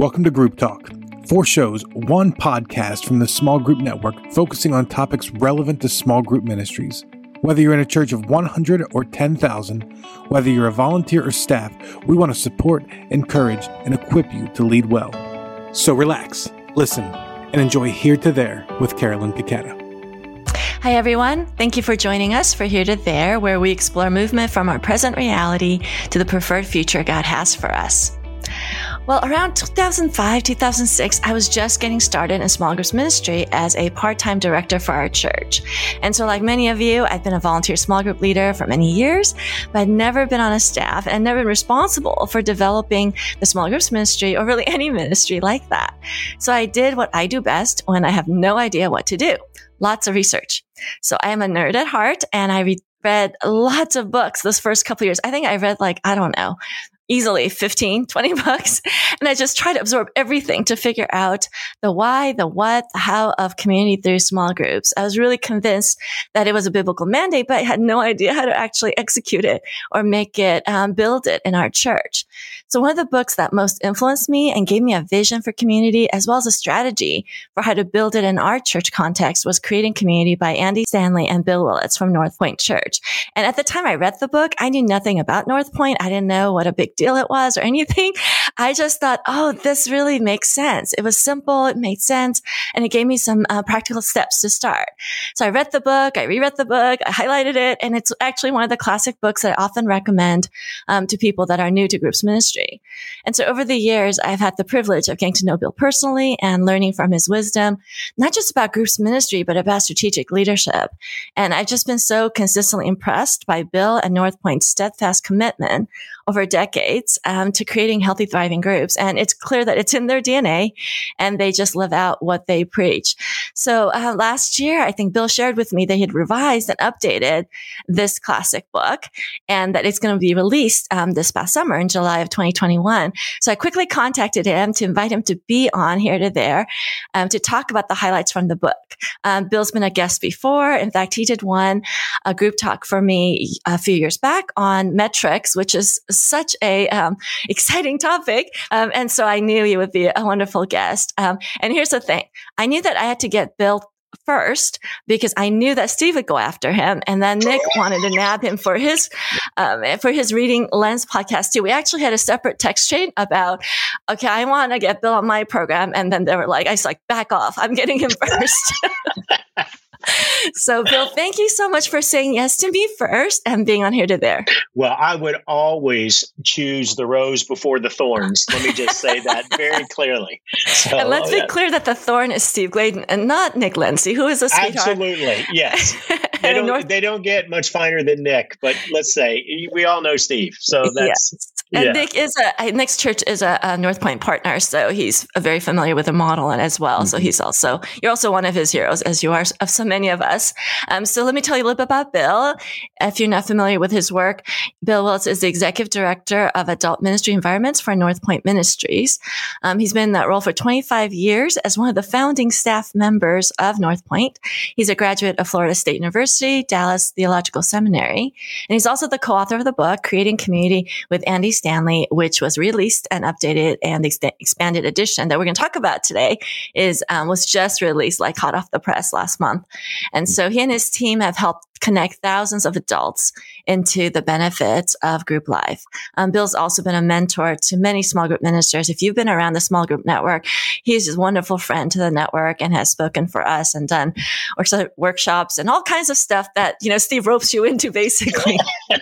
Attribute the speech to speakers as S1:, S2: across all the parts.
S1: Welcome to Group Talk. Four shows, one podcast from the Small Group Network focusing on topics relevant to small group ministries. Whether you're in a church of 100 or 10,000, whether you're a volunteer or staff, we want to support, encourage, and equip you to lead well. So relax, listen, and enjoy Here to There with Carolyn Taketa.
S2: Hi, everyone. Thank you for joining us for Here to There, where we explore movement from our present reality to the preferred future God has for us. Well, around 2005, 2006, I was just getting started in small groups ministry as a part-time director for our church. And so like many of you, I've been a volunteer small group leader for many years, but I'd never been on a staff and never been responsible for developing the small groups ministry or really any ministry like that. So I did what I do best when I have no idea what to do. Lots of research. So I am a nerd at heart and I read lots of books those first couple years. I think I read like, I don't know, easily 15, 20 bucks. And I just try to absorb everything to figure out the why, the what, the how of community through small groups. I was really convinced that it was a biblical mandate, but I had no idea how to actually execute it or make it, um, build it in our church. So one of the books that most influenced me and gave me a vision for community as well as a strategy for how to build it in our church context was Creating Community by Andy Stanley and Bill Willits from North Point Church. And at the time I read the book, I knew nothing about North Point. I didn't know what a big deal it was or anything. I just thought, oh, this really makes sense. It was simple. It made sense. And it gave me some uh, practical steps to start. So I read the book. I reread the book. I highlighted it. And it's actually one of the classic books that I often recommend um, to people that are new to groups ministry. And so over the years, I've had the privilege of getting to know Bill personally and learning from his wisdom, not just about groups ministry, but about strategic leadership. And I've just been so consistently impressed by Bill and North Point's steadfast commitment over decades um, to creating healthy, thriving groups. And it's clear that it's in their DNA and they just live out what they preach. So uh, last year, I think Bill shared with me they had revised and updated this classic book and that it's going to be released um, this past summer in July of 2021. So I quickly contacted him to invite him to be on here to there um, to talk about the highlights from the book. Um, Bill's been a guest before. In fact, he did one, a group talk for me a few years back on metrics, which is such a um, exciting topic. Um, and so I knew you would be a wonderful guest. Um, and here's the thing. I knew that I had to get Bill first because I knew that Steve would go after him, and then Nick wanted to nab him for his um, for his reading lens podcast too. We actually had a separate text chain about, okay, I want to get Bill on my program, and then they were like, I was like, back off, I'm getting him first. So, Bill, thank you so much for saying yes to me first and being on here to there.
S3: Well, I would always choose the rose before the thorns. Let me just say that very clearly.
S2: So, and let's be clear that the thorn is Steve Gladen and not Nick Lindsay, who is a sweetheart.
S3: Absolutely, yes. They don't, North- they don't get much finer than Nick, but let's say we all know Steve. So that's. Yes.
S2: And yeah. Nick is a Nick's church is a, a, North Point partner, so he's very familiar with the model and as well. Mm-hmm. So he's also you're also one of his heroes, as you are of so many of us. Um, so let me tell you a little bit about Bill. If you're not familiar with his work, Bill Willits is the executive director of adult ministry environments for North Point Ministries. Um, he's been in that role for 25 years as one of the founding staff members of North Point. He's a graduate of Florida State University, Dallas Theological Seminary, and he's also the co-author of the book Creating Community with Andy Stanley, which was released and updated and ex- expanded edition that we're going to talk about today is um, was just released like hot off the press last month. And so he and his team have helped connect thousands of adults into the benefits of group life. Um, Bill's also been a mentor to many small group ministers. If you've been around the small group network, he's a wonderful friend to the network and has spoken for us and done workshops and all kinds of stuff that, you know, Steve ropes you into basically.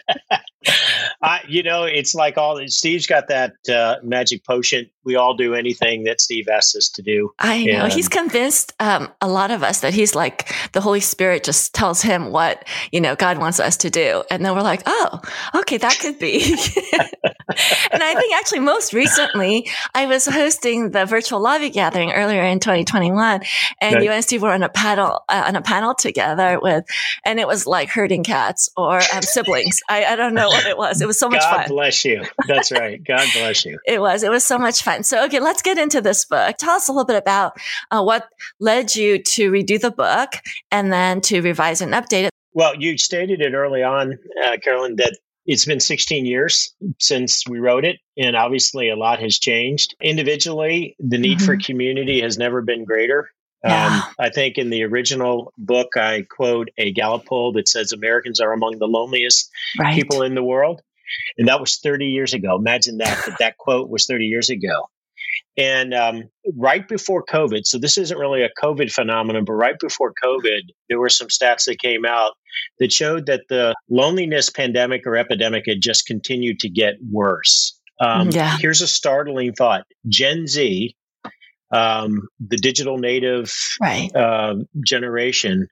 S3: uh, you know, it's like all Steve's got that uh, magic potion. We all do anything that Steve asks us to do.
S2: I know. And he's convinced um, a lot of us that he's like the Holy Spirit just tells him what you know, God wants us to do. And then we're like, oh, okay, that could be. and I think actually most recently, I was hosting the virtual lobby gathering earlier in 2021 and right. you and Steve were on a panel, uh, on a panel together with, and it was like herding cats or um, siblings. I, I, don't know what it was. It was so much
S3: God
S2: fun.
S3: God bless you. That's right. God bless you.
S2: it was, it was so much fun. So, okay, let's get into this book. Tell us a little bit about uh, what led you to redo the book and then to revise and update it.
S3: Well, you stated it early on, uh, Carolyn, that it's been 16 years since we wrote it, and obviously a lot has changed. Individually, the need mm-hmm. for community has never been greater. Yeah. Um, I think in the original book, I quote a Gallup poll that says Americans are among the loneliest right. people in the world. And that was 30 years ago. Imagine that, that that quote was 30 years ago. And um, right before COVID, so this isn't really a COVID phenomenon, but right before COVID, there were some stats that came out that showed that the loneliness pandemic or epidemic had just continued to get worse. Um, yeah. Here's a startling thought Gen Z, um, the digital native right. uh, generation,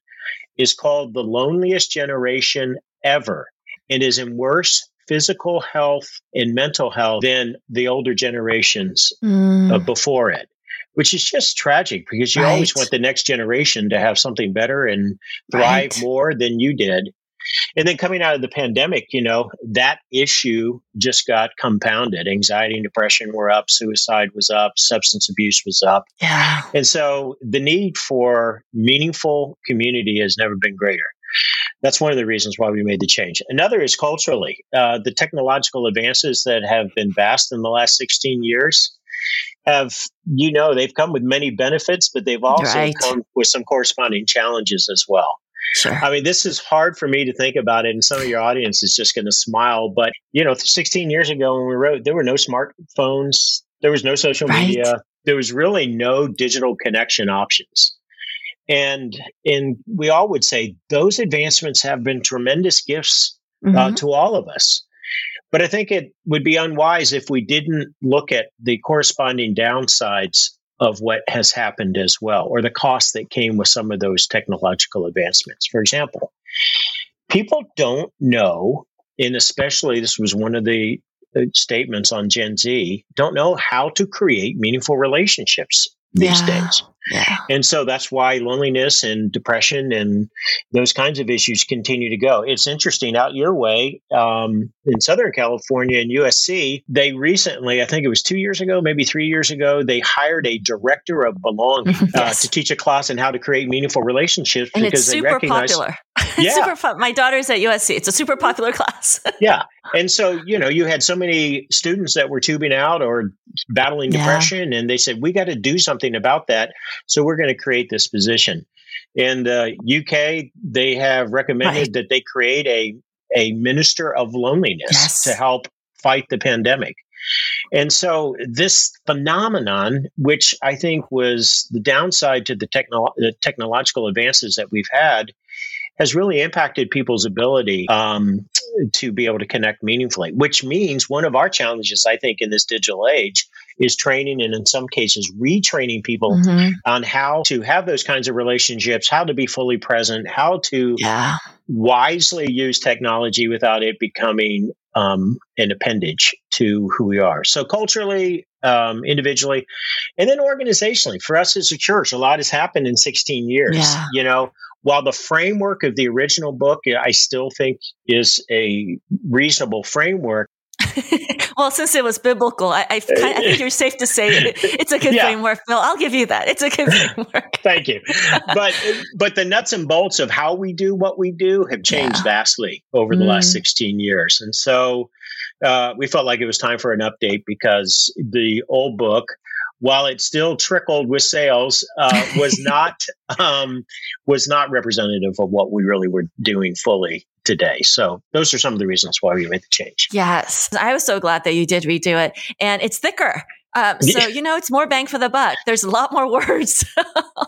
S3: is called the loneliest generation ever and is in worse physical health and mental health than the older generations mm. before it which is just tragic because you right. always want the next generation to have something better and thrive right. more than you did. And then coming out of the pandemic, you know, that issue just got compounded. Anxiety and depression were up, suicide was up, substance abuse was up. Yeah. And so the need for meaningful community has never been greater. That's one of the reasons why we made the change. Another is culturally. Uh, the technological advances that have been vast in the last 16 years have, you know, they've come with many benefits, but they've also right. come with some corresponding challenges as well. Sure. I mean, this is hard for me to think about it, and some of your audience is just going to smile. But you know, 16 years ago when we wrote, there were no smartphones, there was no social right. media, there was really no digital connection options. And and we all would say those advancements have been tremendous gifts uh, mm-hmm. uh, to all of us. But I think it would be unwise if we didn't look at the corresponding downsides of what has happened as well, or the cost that came with some of those technological advancements. For example, people don't know, and especially this was one of the uh, statements on Gen Z, don't know how to create meaningful relationships these yeah. days. Yeah. And so that's why loneliness and depression and those kinds of issues continue to go. It's interesting out your way um, in Southern California and USC, they recently, I think it was two years ago, maybe three years ago, they hired a director of belonging uh, yes. uh, to teach a class on how to create meaningful relationships
S2: and because they recognize. Popular. Yeah. super fun. My daughter's at USC. It's a super popular class.
S3: yeah. And so, you know, you had so many students that were tubing out or battling yeah. depression, and they said, we got to do something about that. So we're going to create this position. In the UK, uh, they have recommended right. that they create a, a minister of loneliness yes. to help fight the pandemic. And so this phenomenon, which I think was the downside to the, technolo- the technological advances that we've had, has really impacted people's ability um, to be able to connect meaningfully, which means one of our challenges, I think, in this digital age is training and in some cases retraining people mm-hmm. on how to have those kinds of relationships, how to be fully present, how to yeah. wisely use technology without it becoming um, an appendage to who we are. So culturally, um, individually, and then organizationally, for us as a church, a lot has happened in 16 years. Yeah. You know, while the framework of the original book, I still think is a reasonable framework.
S2: well, since it was biblical, I, I, I, think you're safe to say it, it's a good yeah. framework, Bill. I'll give you that. It's a good framework.
S3: Thank you. But but the nuts and bolts of how we do what we do have changed yeah. vastly over the mm. last 16 years, and so uh, we felt like it was time for an update because the old book while it still trickled with sales, uh, was not um, was not representative of what we really were doing fully today. So those are some of the reasons why we made the change.
S2: Yes, I was so glad that you did redo it, and it's thicker. Um, so you know, it's more bang for the buck. There's a lot more words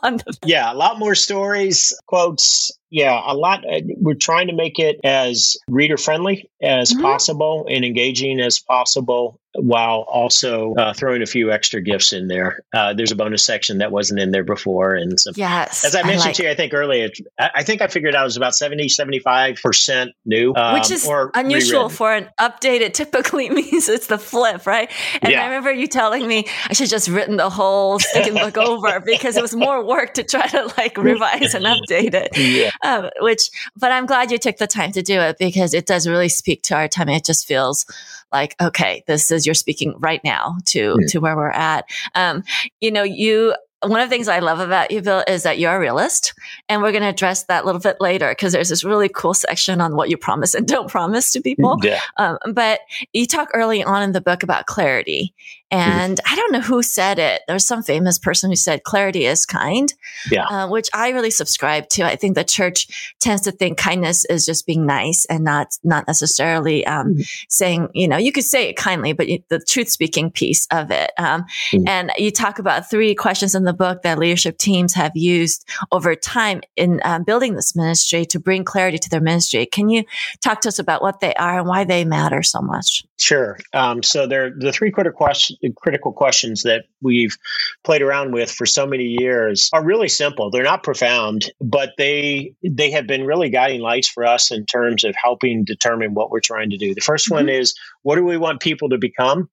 S2: on the.
S3: Yeah, a lot more stories, quotes. Yeah, a lot. Uh, we're trying to make it as reader friendly as mm-hmm. possible and engaging as possible while also uh, throwing a few extra gifts in there. Uh, there's a bonus section that wasn't in there before. And some,
S2: yes,
S3: as I mentioned I like, to you, I think earlier, I, I, think I figured out it was about 70, 75% new.
S2: Um, which is unusual rewritten. for an update. It typically means it's the flip, right? And yeah. I remember you telling me I should just written the whole second book over because it was more work to try to like revise and update it. Yeah. Um, which, but I'm glad you took the time to do it because it does really speak to our time. It just feels like, okay, this is you're speaking right now to yeah. to where we're at. Um, you know, you one of the things I love about you, Bill, is that you're a realist. And we're going to address that a little bit later because there's this really cool section on what you promise and don't promise to people. Yeah. Um, but you talk early on in the book about clarity. Mm-hmm. And. I don't know who said it. There's some famous person who said clarity is kind, yeah. Uh, which I really subscribe to. I think the church tends to think kindness is just being nice and not not necessarily um, mm-hmm. saying, you know, you could say it kindly, but the truth speaking piece of it. Um, mm-hmm. And you talk about three questions in the book that leadership teams have used over time in um, building this ministry to bring clarity to their ministry. Can you talk to us about what they are and why they matter so much?
S3: Sure. Um, so they're the three critical questions, critical questions that we've played around with for so many years are really simple. They're not profound, but they they have been really guiding lights for us in terms of helping determine what we're trying to do. The 1st mm-hmm. one is what do we want people to become?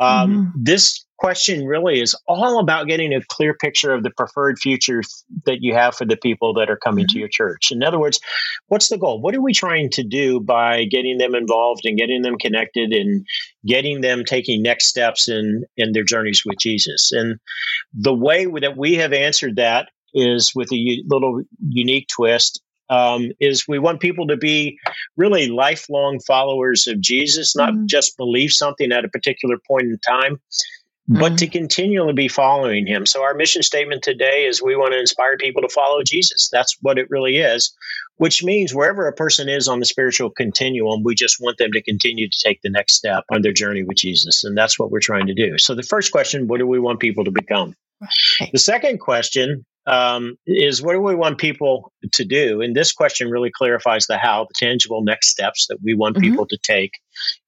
S3: Um, mm-hmm. This question really is all about getting a clear picture of the preferred future that you have for the people that are coming mm-hmm. to your church. In other words, what's the goal? What are we trying to do by getting them involved and getting them connected and getting them taking next steps in in their journeys with Jesus? And the way that we have answered that is with a little unique twist um, is we want people to be really lifelong followers of Jesus, not mm-hmm. just believe something at a particular point in time, mm-hmm. but to continually be following him. So our mission statement today is we want to inspire people to follow Jesus. That's what it really is, which means wherever a person is on the spiritual continuum, we just want them to continue to take the next step on their journey with Jesus. And that's what we're trying to do. So the first question, what do we want people to become? Right. The second question um, is what do we want people to do? And this question really clarifies the how, the tangible next steps that we want mm-hmm. people to take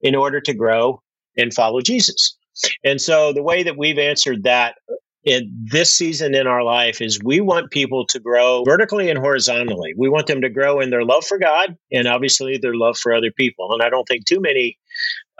S3: in order to grow and follow Jesus. And so the way that we've answered that in this season in our life is we want people to grow vertically and horizontally. We want them to grow in their love for God and obviously their love for other people. And I don't think too many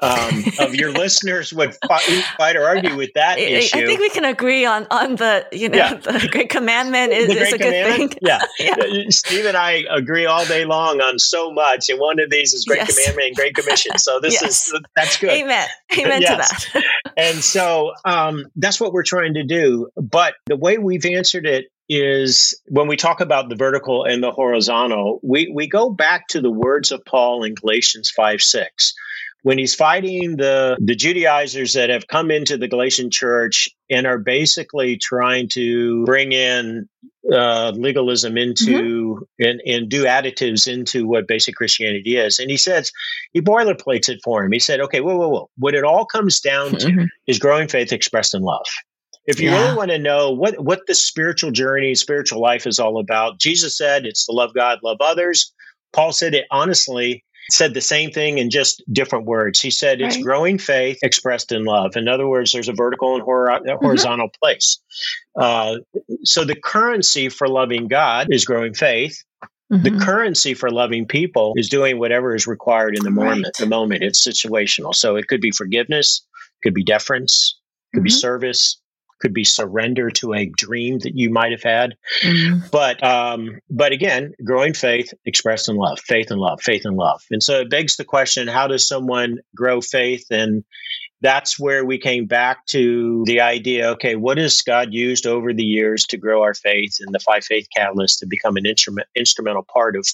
S3: um, of your listeners would fight, fight, or argue with that I, issue.
S2: I think we can agree on on the you know yeah. the great commandment is, is a good thing.
S3: Yeah. yeah. Steve and I agree all day long on so much, and one of these is Great yes. Commandment and Great Commission. So this yes. is that's good.
S2: Amen. Amen yes. to that.
S3: and so um, that's what we're trying to do. But the way we've answered it is when we talk about the vertical and the horizontal, we, we go back to the words of Paul in Galatians 5 6 when he's fighting the the Judaizers that have come into the Galatian church and are basically trying to bring in uh, legalism into mm-hmm. and, and do additives into what basic Christianity is. And he says he boilerplates it for him. He said, "Okay, whoa, whoa, whoa! What it all comes down to mm-hmm. is growing faith expressed in love." If you yeah. really want to know what what the spiritual journey, spiritual life is all about, Jesus said it's to love God, love others. Paul said it honestly said the same thing in just different words. He said it's growing faith expressed in love. In other words, there's a vertical and mm-hmm. horizontal mm-hmm. place. Uh, so the currency for loving God is growing faith. Mm-hmm. The currency for loving people is doing whatever is required in the moment. Right. The moment it's situational. So it could be forgiveness, could be deference, could mm-hmm. be service, could be surrender to a dream that you might have had. Mm-hmm. But um, but again, growing faith expressed in love, faith and love, faith and love. And so it begs the question: How does someone grow faith? And that's where we came back to the idea okay, what has God used over the years to grow our faith and the five faith catalysts to become an instrument, instrumental part of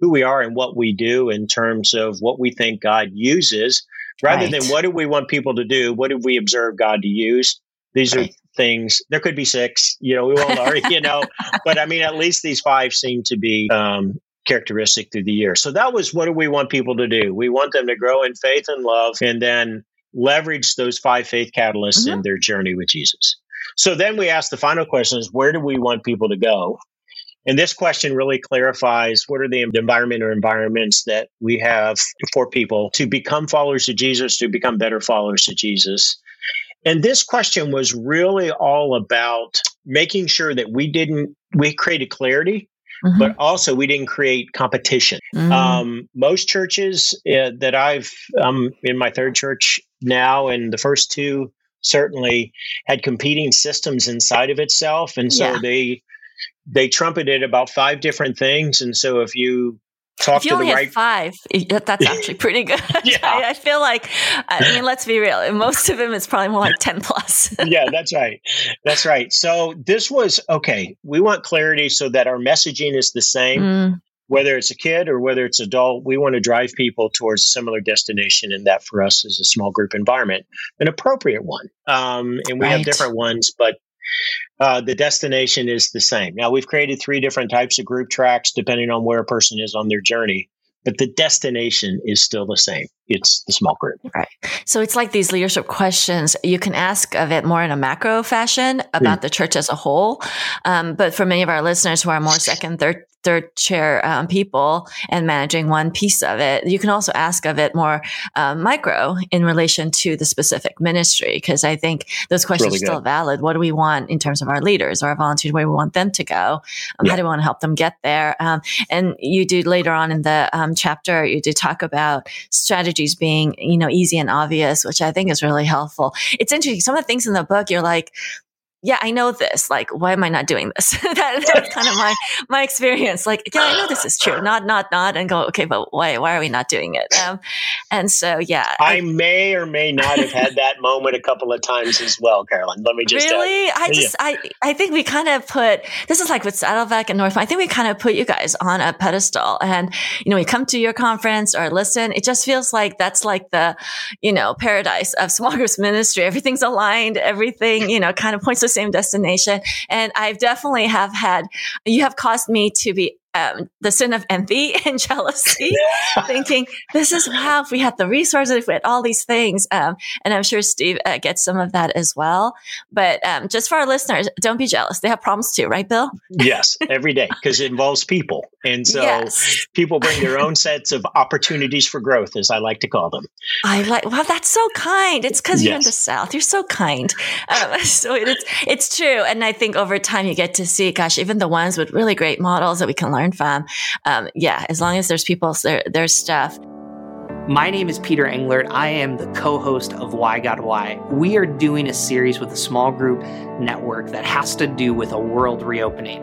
S3: who we are and what we do in terms of what we think God uses rather right. than what do we want people to do? What do we observe God to use? These right. are things. There could be six, you know, we won't already, you know, but I mean, at least these five seem to be um, characteristic through the year. So that was what do we want people to do? We want them to grow in faith and love and then leverage those five faith catalysts mm-hmm. in their journey with Jesus. So then we ask the final question is where do we want people to go? And this question really clarifies what are the environment or environments that we have for people to become followers of Jesus, to become better followers of Jesus. And this question was really all about making sure that we didn't, we created clarity. Mm-hmm. But also, we didn't create competition. Mm-hmm. Um, most churches uh, that I've, um, in my third church now, and the first two certainly had competing systems inside of itself, and so yeah. they they trumpeted about five different things. And so, if you talk
S2: if you
S3: to
S2: only
S3: the right
S2: have five, that's actually pretty good. yeah. I, I, feel like, I mean, let's be real. Most of them is probably more like 10 plus.
S3: yeah, that's right. That's right. So this was okay. We want clarity so that our messaging is the same. Mm. Whether it's a kid or whether it's adult, we want to drive people towards a similar destination, and that for us is a small group environment, an appropriate one. Um, and we right. have different ones, but uh, the destination is the same. Now, we've created three different types of group tracks depending on where a person is on their journey, but the destination is still the same. It's the small group.
S2: Right. So it's like these leadership questions. You can ask of it more in a macro fashion about mm. the church as a whole. Um, but for many of our listeners who are more second, third, third chair um, people and managing one piece of it, you can also ask of it more um, micro in relation to the specific ministry. Because I think those questions really are still valid. What do we want in terms of our leaders or our volunteers? Where we want them to go? Um, yeah. How do we want to help them get there? Um, and you do later on in the um, chapter, you do talk about strategies being, you know, easy and obvious, which I think is really helpful. It's interesting. Some of the things in the book, you're like, yeah, I know this. Like, why am I not doing this? that, that's kind of my my experience. Like, yeah, I know this is true. Not, not, not, and go, okay, but why? Why are we not doing it? Um, and so, yeah,
S3: I, I, may or may not have had that moment a couple of times as well, Carolyn. Let me just
S2: really. I just, yeah. I, I think we kind of put this is like with Saddleback and North. I think we kind of put you guys on a pedestal, and you know, we come to your conference or listen. It just feels like that's like the, you know, paradise of small groups ministry. Everything's aligned. Everything, you know, kind of points to same destination. And I've definitely have had, you have caused me to be um, the sin of envy and jealousy, thinking this is wow. If we had the resources, if we had all these things, um, and I'm sure Steve uh, gets some of that as well. But um, just for our listeners, don't be jealous. They have problems too, right, Bill?
S3: yes, every day because it involves people, and so yes. people bring their own sets of opportunities for growth, as I like to call them.
S2: I like. Wow, that's so kind. It's because yes. you're in the South. You're so kind. Um, so it's it's true, and I think over time you get to see, gosh, even the ones with really great models that we can learn learn from. Um, yeah, as long as there's people, there, there's stuff.
S4: My name is Peter Englert. I am the co host of Why God Why. We are doing a series with a small group network that has to do with a world reopening.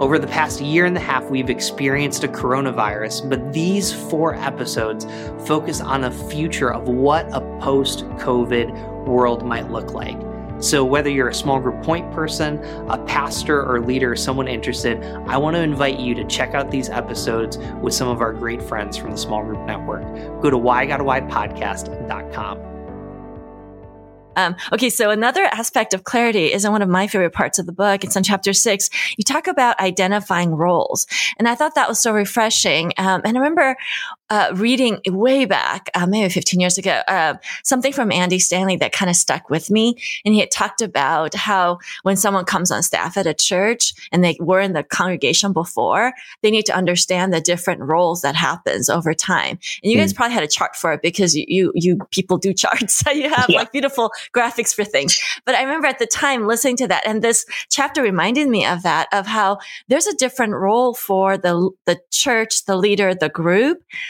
S4: Over the past year and a half, we've experienced a coronavirus, but these four episodes focus on the future of what a post COVID world might look like. So, whether you're a small group point person, a pastor, or leader, someone interested, I want to invite you to check out these episodes with some of our great friends from the Small Group Network. Go to whygodwhypodcast.com.
S2: Um, okay, so another aspect of clarity is in one of my favorite parts of the book. It's in chapter six. You talk about identifying roles, and I thought that was so refreshing. Um, and I remember uh, reading way back, uh, maybe 15 years ago, uh, something from Andy Stanley that kind of stuck with me. And he had talked about how when someone comes on staff at a church and they were in the congregation before, they need to understand the different roles that happens over time. And you guys mm. probably had a chart for it because you, you, you people do charts. So you have yeah. like beautiful graphics for things. But I remember at the time listening to that and this chapter reminded me of that, of how there's a different role for the, the church, the leader, the group.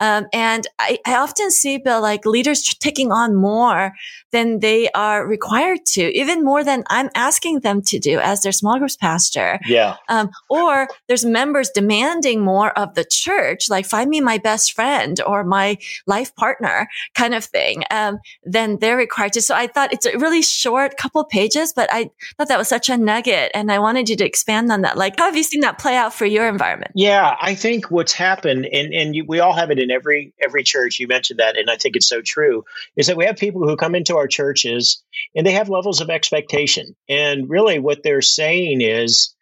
S2: Um, and I, I, often see, Bill, like leaders taking on more than they are required to, even more than I'm asking them to do as their small groups pastor.
S3: Yeah.
S2: Um, or there's members demanding more of the church, like find me my best friend or my life partner kind of thing, um, than they're required to. So I thought it's a really short couple pages, but I thought that was such a nugget. And I wanted you to expand on that. Like, how have you seen that play out for your environment?
S3: Yeah, I think what's happened, and, and you, we all have it in every every church. You mentioned that, and I think it's so true. Is that we have people who come into our churches and they have levels of expectation, and really what they're saying is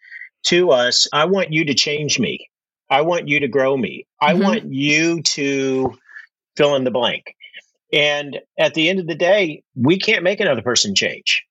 S3: to us, "I want you to change me. I want you to grow me. I mm-hmm. want you to fill in the blank." And at the end of the day, we can't make another person change.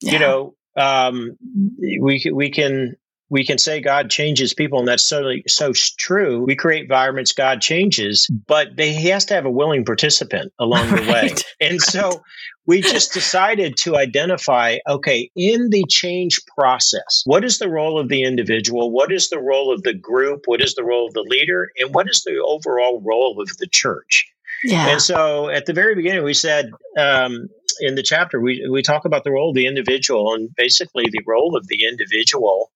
S3: Yeah. You know, um, we we can we can say God changes people, and that's so so true. We create environments God changes, but they, he has to have a willing participant along right. the way. And so we just decided to identify okay, in the change process, what is the role of the individual? What is the role of the group? What is the role of the leader? And what is the overall role of the church? Yeah. And so at the very beginning, we said um, in the chapter, we, we talk about the role of the individual, and basically the role of the individual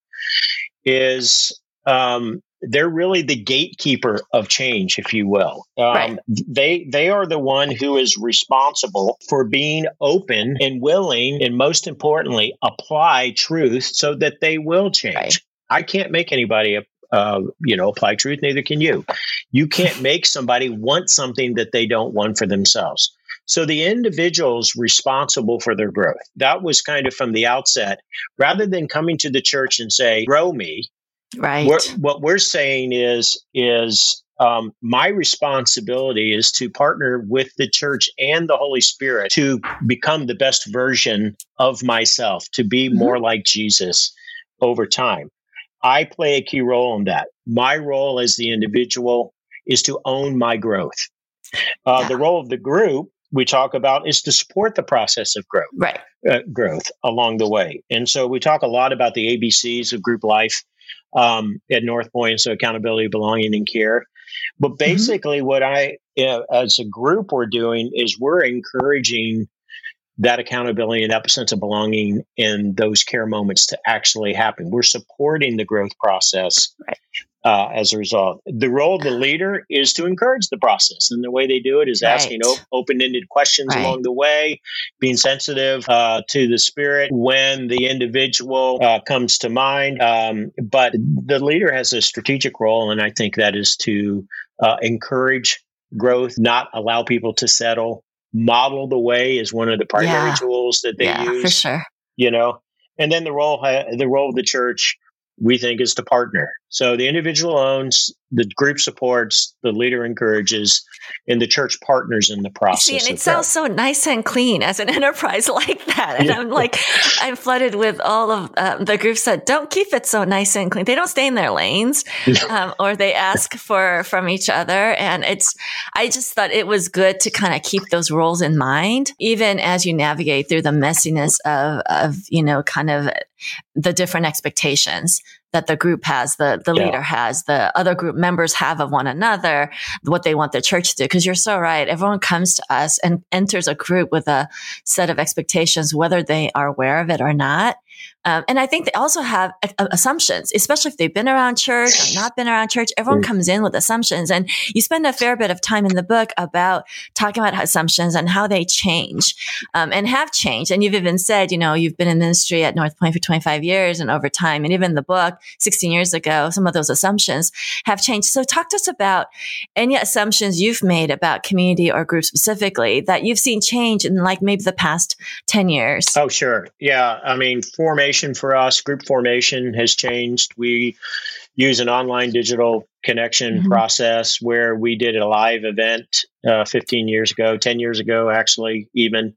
S3: is um, they're really the gatekeeper of change, if you will. Um, right. They they are the one who is responsible for being open and willing, and most importantly, apply truth so that they will change. Right. I can't make anybody uh, you know, apply truth, neither can you. You can't make somebody want something that they don't want for themselves. So the individual's responsible for their growth. That was kind of from the outset. Rather than coming to the church and say, grow me,
S2: right.
S3: We're, what we're saying is, is um, my responsibility is to partner with the church and the Holy Spirit to become the best version of myself, to be mm-hmm. more like Jesus over time. I play a key role in that. My role as the individual is to own my growth. Uh, yeah. The role of the group we talk about is to support the process of growth,
S2: right?
S3: Uh, growth along the way, and so we talk a lot about the ABCs of group life um, at North Point, so accountability, belonging, and care. But mm-hmm. basically, mm-hmm. what I, uh, as a group, we're doing is we're encouraging that accountability and that sense of belonging in those care moments to actually happen. We're supporting the growth process right. Uh, as a result. The role of the leader is to encourage the process, and the way they do it is right. asking op- open-ended questions right. along the way, being sensitive uh, to the spirit when the individual uh, comes to mind. Um, but the leader has a strategic role, and I think that is to uh, encourage growth, not allow people to settle model the way is one of the primary yeah. tools that they yeah, use.
S2: For sure.
S3: You know, and then the role the role of the church we think is to partner. So the individual owns, the group supports, the leader encourages, and the church partners in the process.
S2: See, and it sounds so nice and clean as an enterprise like that. And yeah. I'm like, I'm flooded with all of uh, the groups that don't keep it so nice and clean. They don't stay in their lanes, um, or they ask for from each other. And it's, I just thought it was good to kind of keep those roles in mind, even as you navigate through the messiness of, of you know, kind of the different expectations that the group has, the, the yeah. leader has, the other group members have of one another, what they want the church to do. Cause you're so right. Everyone comes to us and enters a group with a set of expectations, whether they are aware of it or not. Um, and I think they also have assumptions, especially if they've been around church or not been around church. Everyone mm. comes in with assumptions, and you spend a fair bit of time in the book about talking about assumptions and how they change um, and have changed. And you've even said, you know, you've been in ministry at North Point for 25 years, and over time, and even the book 16 years ago, some of those assumptions have changed. So, talk to us about any assumptions you've made about community or group specifically that you've seen change in like maybe the past 10 years.
S3: Oh, sure. Yeah. I mean, formation for us, group formation has changed. We use an online digital connection mm-hmm. process where we did a live event uh, 15 years ago, 10 years ago, actually, even.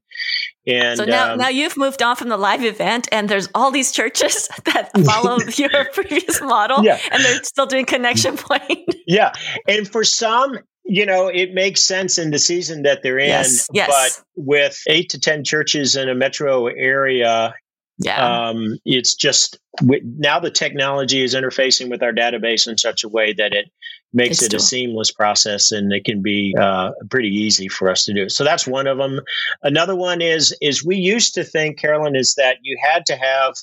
S3: And
S2: so now, um, now you've moved on from the live event, and there's all these churches that follow your previous model, yeah. and they're still doing connection point.
S3: yeah, and for some, you know, it makes sense in the season that they're in.
S2: Yes, yes.
S3: But with eight to 10 churches in a metro area,
S2: yeah.
S3: Um, it's just now the technology is interfacing with our database in such a way that it makes it's it a seamless process and it can be uh, pretty easy for us to do. So that's one of them. Another one is is we used to think, Carolyn, is that you had to have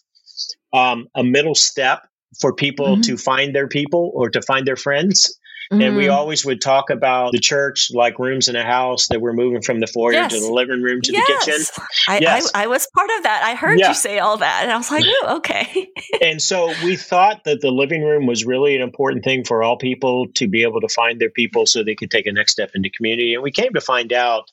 S3: um, a middle step for people mm-hmm. to find their people or to find their friends. Mm-hmm. And we mm. always would talk about the church like rooms in a house that we're moving from the foyer yes. to the living room to yes. the kitchen.
S2: I, yes. I, I, was part of that. I heard yeah. you say all that. And I was like, oh, okay.
S3: and so we thought that the living room was really an important thing for all people to be able to find their people so they could take a next step into community. And we came to find out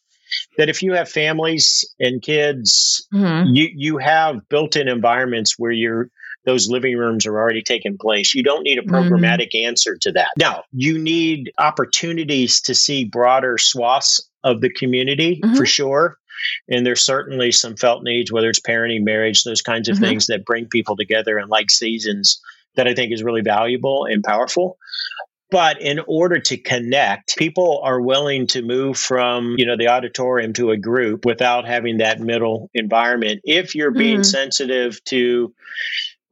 S3: that if you have families and kids, mm-hmm. you, you have built in environments where you're those living rooms are already taking place. You don't need a mm-hmm. programmatic mm-hmm. answer to that. Now, you need opportunities to see broader swaths of the community mm-hmm. for sure. And there's certainly some felt needs, whether it's parenting, marriage, those kinds of mm-hmm. things that bring people together and like seasons that I think is really valuable and powerful. But in order to connect, people are willing to move from, you know, the auditorium to a group without having that middle environment. If you're being mm-hmm. sensitive to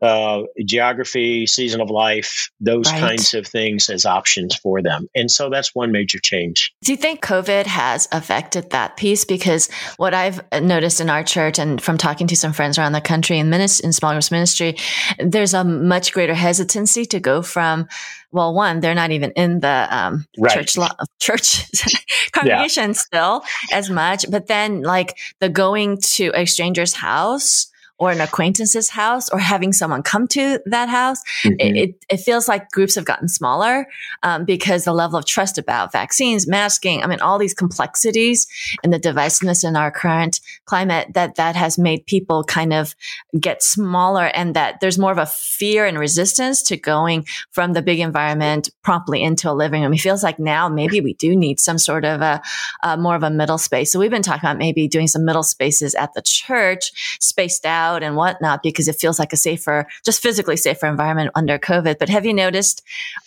S3: uh, geography, season of life, those
S2: Right.
S3: kinds of things as options for them. And so that's one major change.
S2: Do you think COVID has affected that piece? Because what I've noticed in our church and from talking to some friends around the country in, minis- in small groups ministry, there's a much greater hesitancy to go from, well, one, they're not even in the um,
S3: Right.
S2: church lo- church congregation still as much, but then like the going to a stranger's house or an acquaintance's house or having someone come to that house
S3: Mm-hmm.
S2: it, it, it feels like groups have gotten smaller um, because the level of trust about vaccines, masking, I mean, all these complexities and the divisiveness in our current climate that that has made people kind of get smaller and that there's more of a fear and resistance to going from the big environment promptly into a living room. It feels like now maybe we do need some sort of a, a more of a middle space. So we've been talking about maybe doing some middle spaces at the church, spaced out and whatnot, because it feels like a safer, just physically safer environment under COVID. But have you noticed,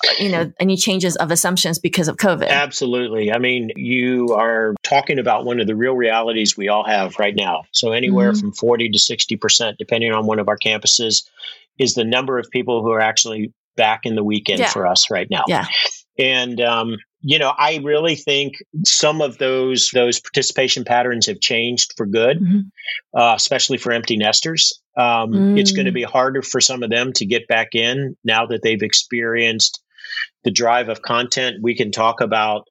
S2: uh, you know, any changes of assumptions because of COVID?
S3: Absolutely. I mean, you are talking about one of the real realities we all have right now. So, anywhere
S2: Mhm.
S3: from 40 to 60%, depending on one of our campuses, is the number of people who are actually back in the weekend
S2: Yeah.
S3: for us right now.
S2: Yeah.
S3: And, um, you know, I really think some of those those participation patterns have changed for good,
S2: Mhm.
S3: uh, especially for empty nesters. Um, It's
S2: Mm.
S3: going to be harder for some of them to get back in now that they've experienced the drive of content. We can talk about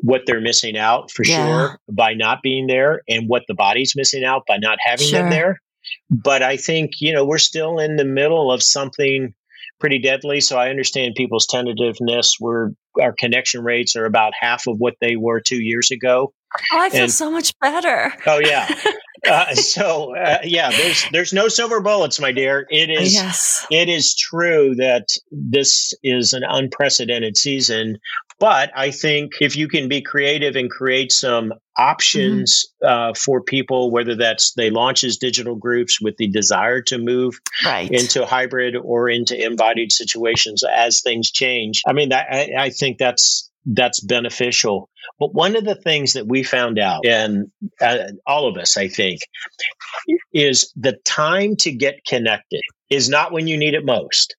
S3: what they're missing out for
S2: Yeah.
S3: sure by not being there and what the body's missing out by not having
S2: Sure.
S3: them there. But I think, you know, we're still in the middle of something pretty deadly. So I understand people's tentativeness. We're our connection rates are about half of what they were two years ago.
S2: Oh, I feel
S3: And-
S2: so much better.
S3: Oh yeah. uh, so uh, yeah, there's there's no silver bullets, my dear. It is
S2: yes.
S3: it is true that this is an unprecedented season, but I think if you can be creative and create some options uh, for people, whether that's they launch as digital groups with the desire to move
S2: Right.
S3: into hybrid or into embodied situations as things change. I mean, that, I, I think that's that's beneficial. But one of the things that we found out, and uh, all of us, I think, is the time to get connected is not when you need it most.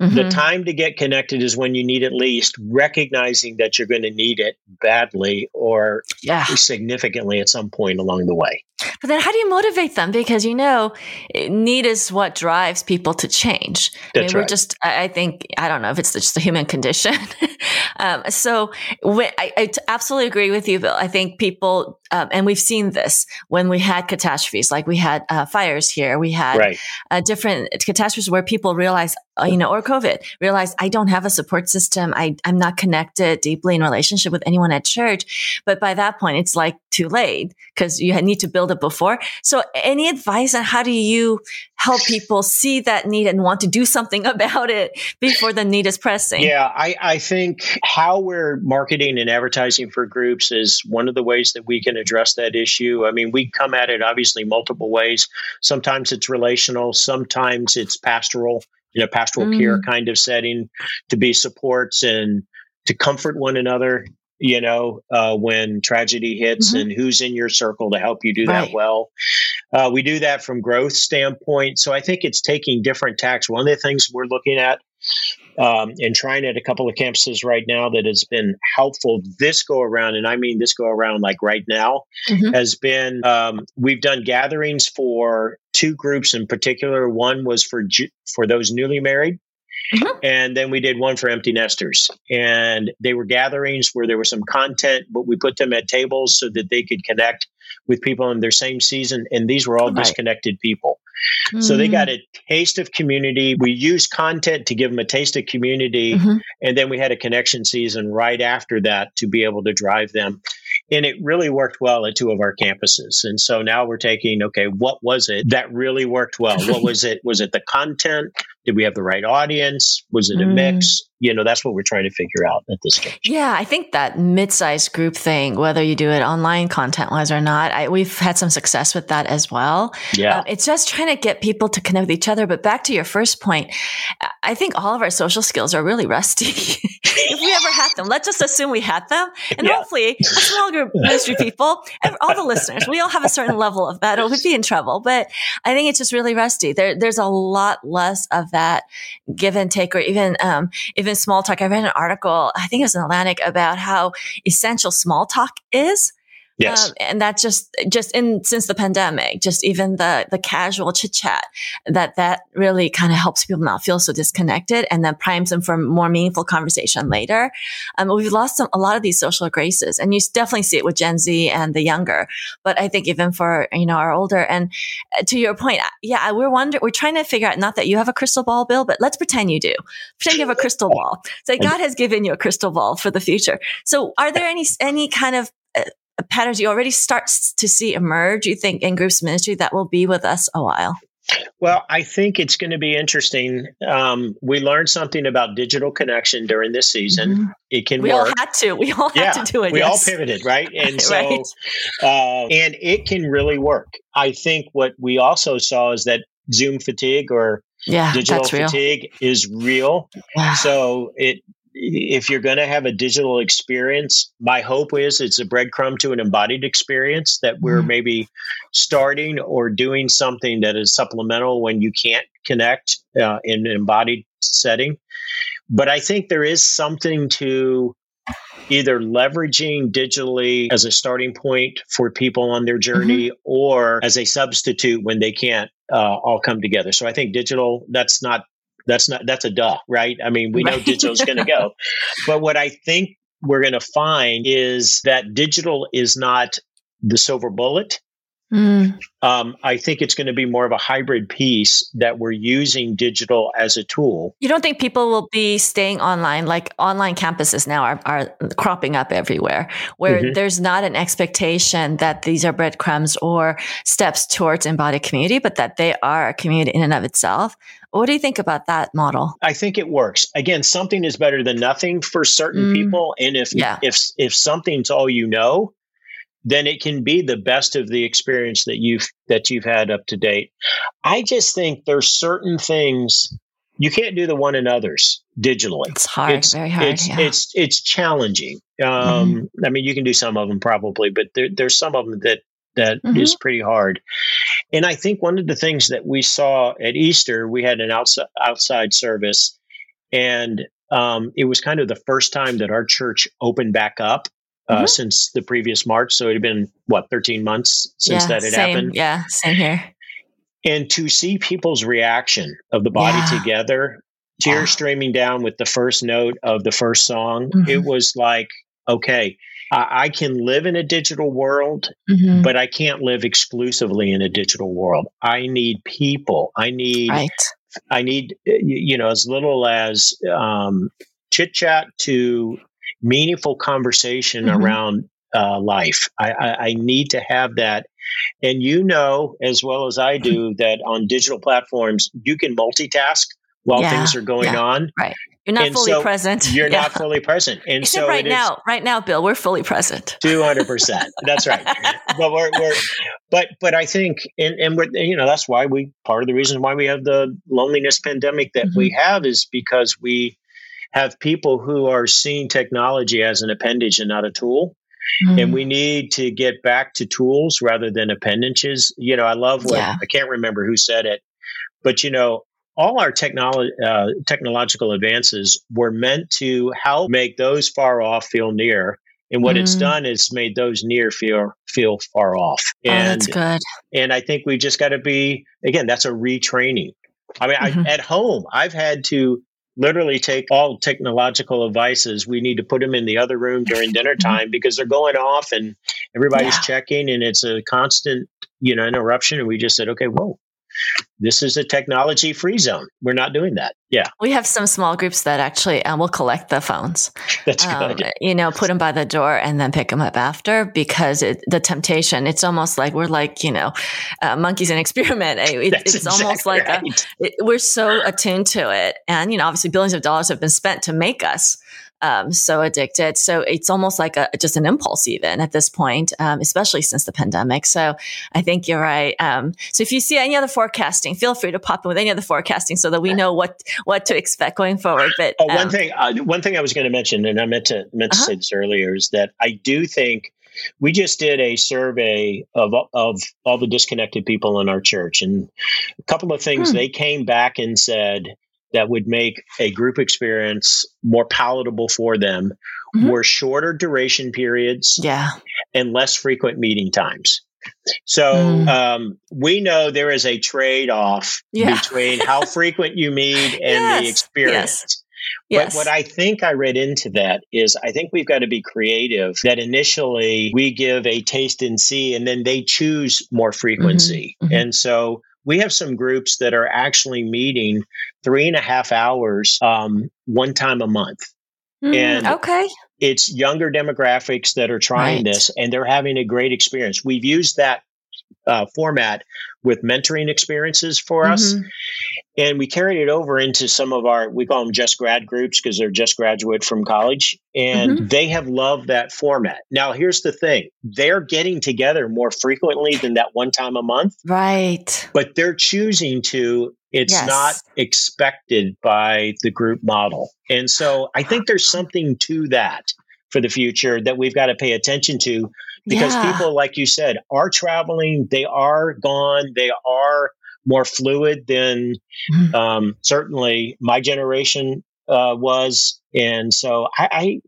S3: The
S2: Mhm.
S3: time to get connected is when you need it least, recognizing that you're going to need it badly or
S2: yeah.
S3: significantly at some point along the way.
S2: But then how do you motivate them? Because you know, need is what drives people to change. I
S3: That's
S2: mean, we're just, I I think, I don't know if it's just the human condition. um, so when, I, I t- absolutely agree with you, Bill. I think people, um, and we've seen this when we had catastrophes, like we had uh, fires here, we had
S3: Right.
S2: uh, different catastrophes where people realize, uh, you know, or COVID, realize I don't have a support system. I, I'm not connected deeply in relationship with anyone at church. But by that point, it's like too late because you need to build it before. So any advice on how do you help people see that need and want to do something about it before the need is pressing?
S3: Yeah, I, I think how we're marketing and advertising for groups is one of the ways that we can address that issue. I mean, we come at it obviously multiple ways. Sometimes it's relational, sometimes it's pastoral, you know, pastoral
S2: Mm.
S3: care kind of setting to be supports and to comfort one another. You know, uh, when tragedy hits,
S2: Mhm.
S3: and who's in your circle to help you do
S2: Right.
S3: that well. Uh, we do that from growth standpoint. So I think it's taking different tacks. One of the things we're looking at um, and trying at a couple of campuses right now that has been helpful this go around, and I mean this go around like right now,
S2: Mhm.
S3: has been um, we've done gatherings for two groups in particular. One was for ju- for those newly married.
S2: Mhm.
S3: And then we did one for empty nesters. And they were gatherings where there was some content, but we put them at tables so that they could connect with people in their same season. And these were all
S2: Right.
S3: disconnected people. So they
S2: Mm.
S3: got a taste of community. We used content to give them a taste of community.
S2: Mhm.
S3: And then we had a connection season right after that to be able to drive them. And it really worked well at two of our campuses. And so now we're taking, okay, what was it that really worked well? What was it? Was it the content? Did we have the right audience? Was it a
S2: Mm.
S3: mix? You know, that's what we're trying to figure out at this stage.
S2: Yeah, I think that mid-sized group thing, whether you do it online content-wise or not, I, we've had some success with that as well.
S3: Yeah.
S2: Um, it's just trying to get people to connect with each other. But back to your first point, I think all of our social skills are really rusty. if we ever had them, let's just assume we had them. And yeah. hopefully, a small group ministry people, all the listeners, we all have a certain level of that, or we'd be in trouble. But I think it's just really rusty. There, there's a lot less of that give and take, or even um, even small talk. I read an article, I think it was in Atlantic, about how essential small talk is
S3: Yes. Um,
S2: and that just, just in, since the pandemic, just even the, the casual chit chat that, that really kind of helps people not feel so disconnected and then primes them for more meaningful conversation later. Um, we've lost some, a lot of these social graces and you definitely see it with Gen Z and the younger, but I think even for, you know, our older and uh, to your point, yeah, we're wondering, we're trying to figure out not that you have a crystal ball, Bill, but let's pretend you do. Pretend you have a crystal ball. So God has given you a crystal ball for the future. So are there any, any kind of patterns you already start to see emerge, you think, in groups ministry that will be with us a while?
S3: Well, I think it's going to be interesting. Um, we learned something about digital connection during this season. Mm-hmm. It can
S2: we
S3: work.
S2: all had to. We all had to do it.
S3: We
S2: yes.
S3: all pivoted, right? And so, right. Uh, and it can really work. I think what we also saw is that Zoom fatigue or yeah, digital fatigue real. is real. Yeah. So it if you're going to have a digital experience, my hope is it's a breadcrumb to an embodied experience that we're mm-hmm. maybe starting or doing something that is supplemental when you can't connect uh, in an embodied setting. But I think there is something to either leveraging digitally as a starting point for people on their journey mm-hmm. or as a substitute when they can't uh, all come together. So I think digital, that's not that's not that's a duh, right? I mean, we right. know digital's going to go. But what I think we're going to find is that digital is not the silver bullet. Mm. Um, I think it's going to be more of a hybrid piece that we're using digital as a tool.
S2: You don't think people will be staying online? Like online campuses now are, are cropping up everywhere, where mm-hmm. there's not an expectation that these are breadcrumbs or steps towards embodied community, but that they are a community in and of itself. What do you think about that model?
S3: I think it works. Again, something is better than nothing for certain mm. people, and if yeah. if if something's all you know, then it can be the best of the experience that you've that you've had up to date. I just think there's certain things you can't do the one and others digitally.
S2: It's hard, it's, very hard.
S3: It's
S2: yeah.
S3: it's, it's challenging. Um, mm-hmm. I mean, you can do some of them probably, but there, there's some of them that that mm-hmm. is pretty hard. And I think one of the things that we saw at Easter, we had an outside outside service, and um, it was kind of the first time that our church opened back up uh, mm-hmm. since the previous March. So it had been what 13 months since yeah, that had
S2: same,
S3: happened.
S2: Yeah, same here.
S3: And to see people's reaction of the body yeah. together, tears yeah. streaming down with the first note of the first song, mm-hmm. it was like, okay, I, can live in a digital world, mm-hmm. but I can't live exclusively in a digital world. I need people. I need. Right. I need you know as little as um, chit chat to meaningful conversation mm-hmm. around uh, life. I, I, I, need to have that. And you know as well as I do that on digital platforms, you can multitask while yeah, things are going yeah, on.
S2: Right. You're not and fully so present.
S3: You're yeah. not fully present. And
S2: Except
S3: so
S2: right now, right now, Bill, we're fully present.
S3: Two hundred percent. That's right. but we're, we're, but but I think, and and we're, you know, that's why we part of the reason why we have the loneliness pandemic that mm-hmm. we have is because we have people who are seeing technology as an appendage and not a tool. Mm-hmm. And we need to get back to tools rather than appendages. You know, I love what yeah. I can't remember who said it, but you know, all our technology, uh, technological advances were meant to help make those far off feel near. And what mm. it's done is made those near feel feel far off.
S2: And, oh, that's good.
S3: And I think we just got to be again. That's a retraining. I mean, mm-hmm. I, at home, I've had to literally take all technological devices. We need to put them in the other room during dinner mm-hmm. time because they're going off and everybody's yeah. checking, and it's a constant, you know, interruption. And we just said, okay, whoa, this is a technology free zone. We're not doing that. Yeah.
S2: We have some small groups that actually um, will collect the phones.
S3: That's um, good.
S2: You know, put them by the door and then pick them up after because it, the temptation, it's almost like we're like, you know, uh, monkeys in experiment. It, it's exactly almost like right. a, it, we're so attuned to it. And, you know, obviously billions of dollars have been spent to make us um, so addicted. So it's almost like a, just an impulse even at this point, um, especially since the pandemic. So I think you're right. Um, so if you see any other forecasting, feel free to pop in with any other forecasting so that we know what, what to expect going forward. But
S3: oh, one um, thing, uh, one thing I was going to mention, and I meant to, meant to uh-huh. say this earlier is that I do think we just did a survey of of all the disconnected people in our church, and a couple of things hmm. they came back and said that would make a group experience more palatable for them mm-hmm. were shorter duration periods,
S2: yeah,
S3: and less frequent meeting times. So mm. um, we know there is a trade off yeah. between how frequent you meet and yes. the experience. Yes. Yes. But what I think I read into that is I think we've got to be creative that initially we give a taste and see, and then they choose more frequency. Mm-hmm. Mm-hmm. And so we have some groups that are actually meeting three and a half hours um, one time a month.
S2: Mm, and okay.
S3: It's younger demographics that are trying right. this and they're having a great experience. We've used that uh, format with mentoring experiences for us. Mm-hmm. And we carried it over into some of our, we call them just grad groups because they're just graduate from college. And mm-hmm. they have loved that format. Now, here's the thing they're getting together more frequently than that one time a month.
S2: Right.
S3: But they're choosing to. It's yes. not expected by the group model. And so I think there's something to that for the future that we've got to pay attention to because yeah. people, like you said, are traveling, they are gone, they are more fluid than mm-hmm. um, certainly my generation uh, was. And so I, I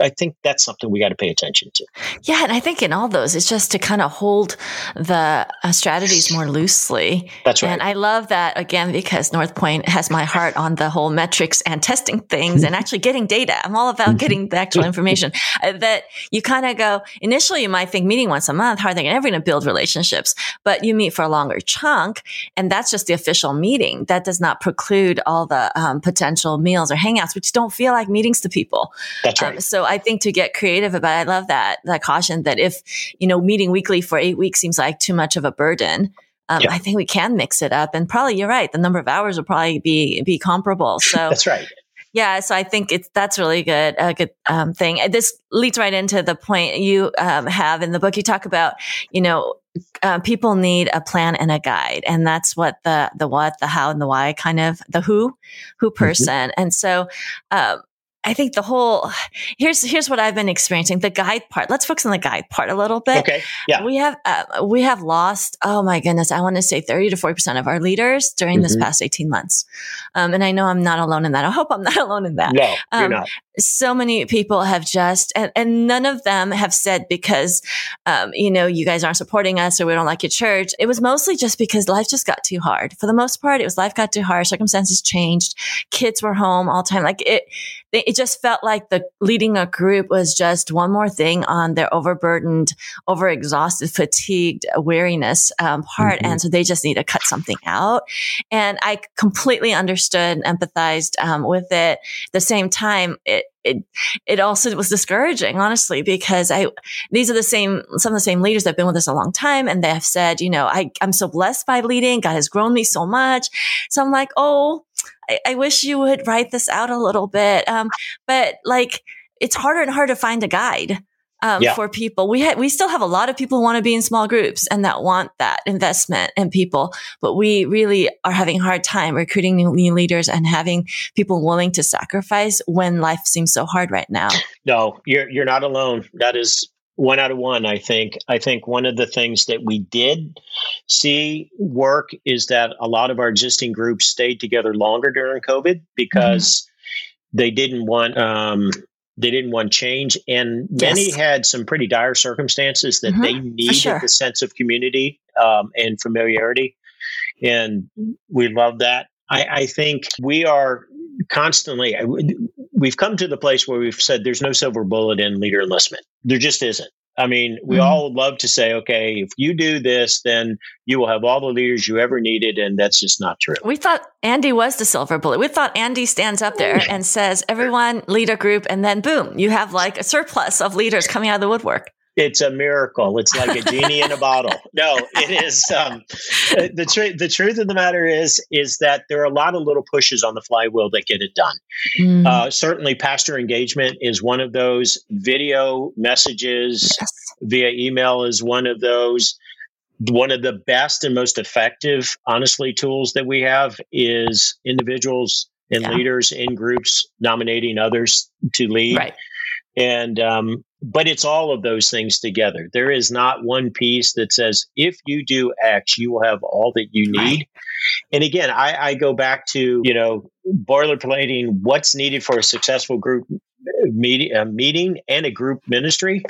S3: I think that's something we got to pay attention to.
S2: Yeah, and I think in all those, it's just to kind of hold the uh, strategies more loosely.
S3: That's right.
S2: And I love that again because North Point has my heart on the whole metrics and testing things and actually getting data. I'm all about mm-hmm. getting the actual information. Uh, that you kind of go initially, you might think meeting once a month, how are they ever going to build relationships? But you meet for a longer chunk, and that's just the official meeting. That does not preclude all the um, potential meals or hangouts, which don't feel like meetings to people.
S3: That's right. Um,
S2: so I think to get creative about it, I love that, that caution that if, you know, meeting weekly for eight weeks seems like too much of a burden, um, yeah. I think we can mix it up. And probably you're right. The number of hours will probably be, be comparable. So
S3: that's right.
S2: Yeah, so I think it's that's really good, a good um, thing. This leads right into the point you um, have in the book. You talk about, you know, uh, people need a plan and a guide, and that's what the the what, the how, and the why kind of the who, who mm-hmm. person. Mm-hmm. And so, um, I think the whole here's here's what I've been experiencing the guide part. Let's focus on the guide part a little bit.
S3: Okay. Yeah.
S2: We have uh, we have lost. Oh my goodness, I want to say thirty to forty percent of our leaders during mm-hmm. this past eighteen months. Um, and I know I'm not alone in that. I hope I'm not alone in that.
S3: No, um, you're not
S2: so many people have just, and, and none of them have said because, um, you know, you guys aren't supporting us or we don't like your church. It was mostly just because life just got too hard. For the most part, it was life got too hard. Circumstances changed. Kids were home all the time. Like it, it just felt like the leading a group was just one more thing on their overburdened, overexhausted, fatigued weariness um, part. Mm-hmm. And so they just need to cut something out. And I completely understood, and empathized um, with it. At the same time, it, it, it also was discouraging, honestly, because I, these are the same, some of the same leaders that have been with us a long time. And they have said, you know, I, I'm so blessed by leading. God has grown me so much. So I'm like, oh, I, I wish you would write this out a little bit. Um, but like, it's harder and harder to find a guide um, yeah. for people. We ha- we still have a lot of people who want to be in small groups and that want that investment in people, but we really are having a hard time recruiting new, new leaders and having people willing to sacrifice when life seems so hard right now.
S3: No, you're you're not alone. That is one out of one. I think. I think one of the things that we did see work is that a lot of our existing groups stayed together longer during COVID because. Mm-hmm. They didn't want um, they didn't want change, and many yes. had some pretty dire circumstances that mm-hmm, they needed sure. the sense of community um, and familiarity. And we love that. I, I think we are constantly we've come to the place where we've said there's no silver bullet in leader enlistment. There just isn't. I mean, we mm-hmm. all love to say, okay, if you do this, then you will have all the leaders you ever needed. And that's just not true.
S2: We thought Andy was the silver bullet. We thought Andy stands up there and says, everyone lead a group. And then boom, you have like a surplus of leaders coming out of the woodwork.
S3: It's a miracle. It's like a genie in a bottle. No, it is. Um, the truth. The truth of the matter is, is that there are a lot of little pushes on the flywheel that get it done. Mm. Uh, certainly, pastor engagement is one of those. Video messages yes. via email is one of those. One of the best and most effective, honestly, tools that we have is individuals and yeah. leaders in groups nominating others to lead.
S2: Right.
S3: And um, but it's all of those things together. There is not one piece that says if you do X, you will have all that you need. And again, I, I go back to you know boilerplating what's needed for a successful group uh, meeting, uh, meeting and a group ministry.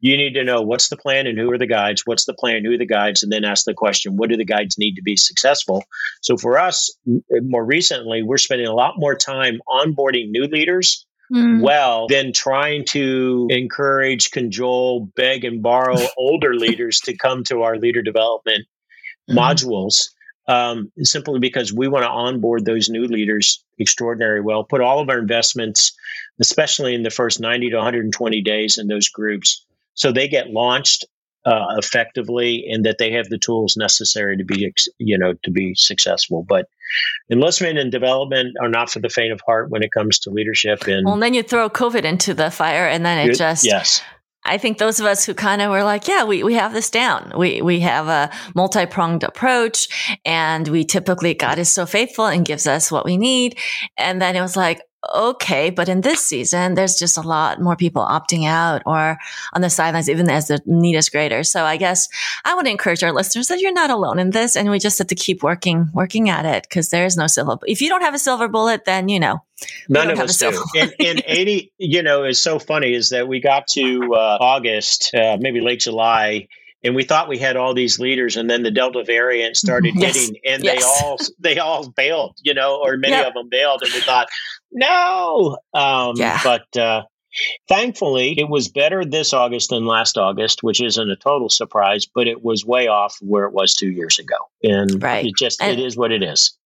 S3: You need to know what's the plan and who are the guides. What's the plan? Who are the guides? And then ask the question: What do the guides need to be successful? So for us, more recently, we're spending a lot more time onboarding new leaders mm. well than trying to encourage, cajole, beg, and borrow older leaders to come to our leader development mm. modules. Um, simply because we want to onboard those new leaders extraordinarily well, put all of our investments, especially in the first 90 to 120 days in those groups, so they get launched uh, effectively and that they have the tools necessary to be you know to be successful but enlistment and development are not for the faint of heart when it comes to leadership and
S2: well and then you throw covid into the fire and then it, just
S3: yes
S2: I think those of us who kind of were like, yeah, we, we have this down. We, we have a multi-pronged approach and we typically, God is so faithful and gives us what we need. And then it was like, okay, but in this season, there's just a lot more people opting out or on the sidelines, even as the need is greater. So I guess I would encourage our listeners that you're not alone in this, and we just have to keep working, working at it because there's no silver. If you don't have a silver bullet, then you know.
S3: None of us do. and, and 80, you know, is so funny is that we got to uh, August, uh, maybe late July, and we thought we had all these leaders and then the delta variant started yes. hitting and yes. they all they all bailed you know or many of them bailed and we thought no um, yeah. but uh, thankfully it was better this august than last august which isn't a total surprise but it was way off where it was two years ago and right. it just and, it is what it is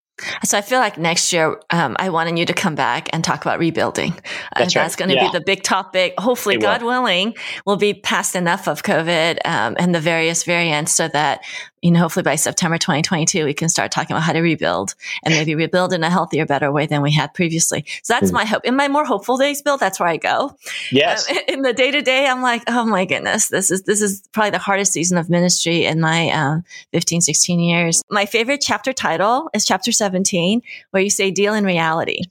S2: so I feel like next year, um, I wanted you to come back and talk about rebuilding. That's, uh, that's going to yeah. be the big topic. Hopefully, it God will. willing, we'll be past enough of COVID um, and the various variants so that you know, hopefully by September 2022, we can start talking about how to rebuild and maybe rebuild in a healthier, better way than we had previously. So that's mm. my hope. In my more hopeful days, Bill, that's where I go.
S3: Yes.
S2: Um, in the day to day, I'm like, oh my goodness, this is, this is probably the hardest season of ministry in my um, 15, 16 years. My favorite chapter title is chapter 17, where you say deal in reality.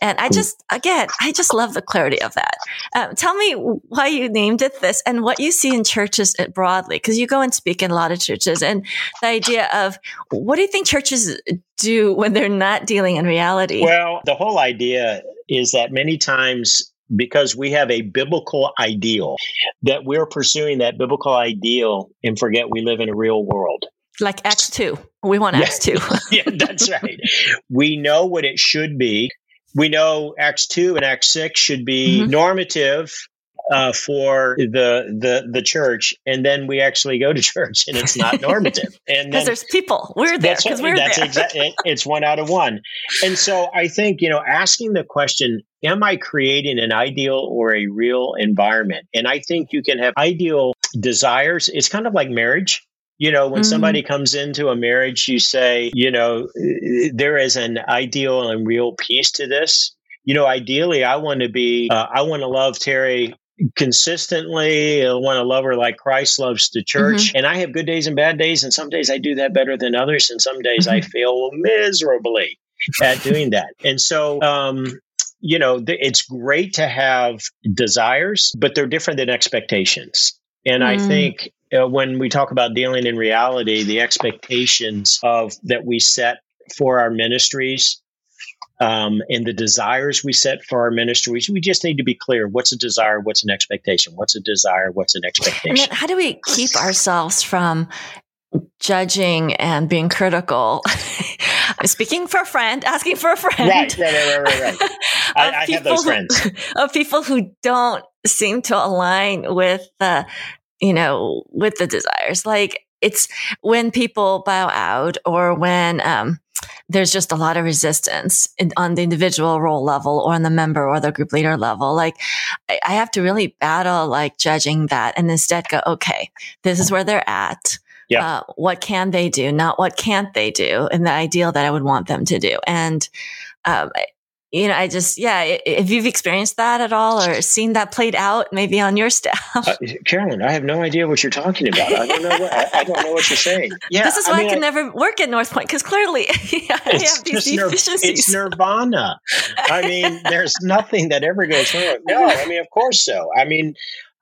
S2: And I just, again, I just love the clarity of that. Um, tell me why you named it this and what you see in churches broadly, because you go and speak in a lot of churches and the idea of what do you think churches do when they're not dealing in reality?
S3: Well, the whole idea is that many times because we have a biblical ideal that we're pursuing that biblical ideal and forget we live in a real world
S2: like Acts 2. We want Acts 2.
S3: yeah, that's right. We know what it should be. We know Acts 2 and Acts 6 should be mm-hmm. normative uh, for the the the church, and then we actually go to church, and it's not normative. And
S2: because there's people, we're there because we're
S3: that's
S2: there.
S3: Exa- it's one out of one. And so I think you know, asking the question, "Am I creating an ideal or a real environment?" And I think you can have ideal desires. It's kind of like marriage. You know, when mm-hmm. somebody comes into a marriage, you say, you know, there is an ideal and real piece to this you know, ideally, I want to be, uh, I want to love Terry consistently want to love her like Christ loves the church. Mm-hmm. And I have good days and bad days. And some days I do that better than others. And some days mm-hmm. I fail miserably at doing that. And so, um, you know, th- it's great to have desires, but they're different than expectations. And mm. I think uh, when we talk about dealing in reality, the expectations of that we set for our ministries um, and the desires we set for our ministries. We just need to be clear what's a desire, what's an expectation, what's a desire, what's an expectation.
S2: how do we keep ourselves from judging and being critical? I'm speaking for a friend, asking for a friend.
S3: Right, right, right, right, right. right. I, I have those friends.
S2: Who, of people who don't seem to align with the, you know, with the desires. Like it's when people bow out or when, um, there's just a lot of resistance in, on the individual role level or on the member or the group leader level. Like I, I have to really battle like judging that and instead go, okay, this is where they're at. Yeah. Uh, what can they do? Not what can't they do in the ideal that I would want them to do. And, um, you know, I just, yeah, if you've experienced that at all or seen that played out maybe on your staff. Uh,
S3: Carolyn, I have no idea what you're talking about. I don't know what, I, I don't know what you're saying.
S2: Yeah. This is why I, mean, I can I, never work at North Point because clearly I have these deficiencies.
S3: Nir- it's nirvana. I mean, there's nothing that ever goes wrong. No, I mean, of course so. I mean,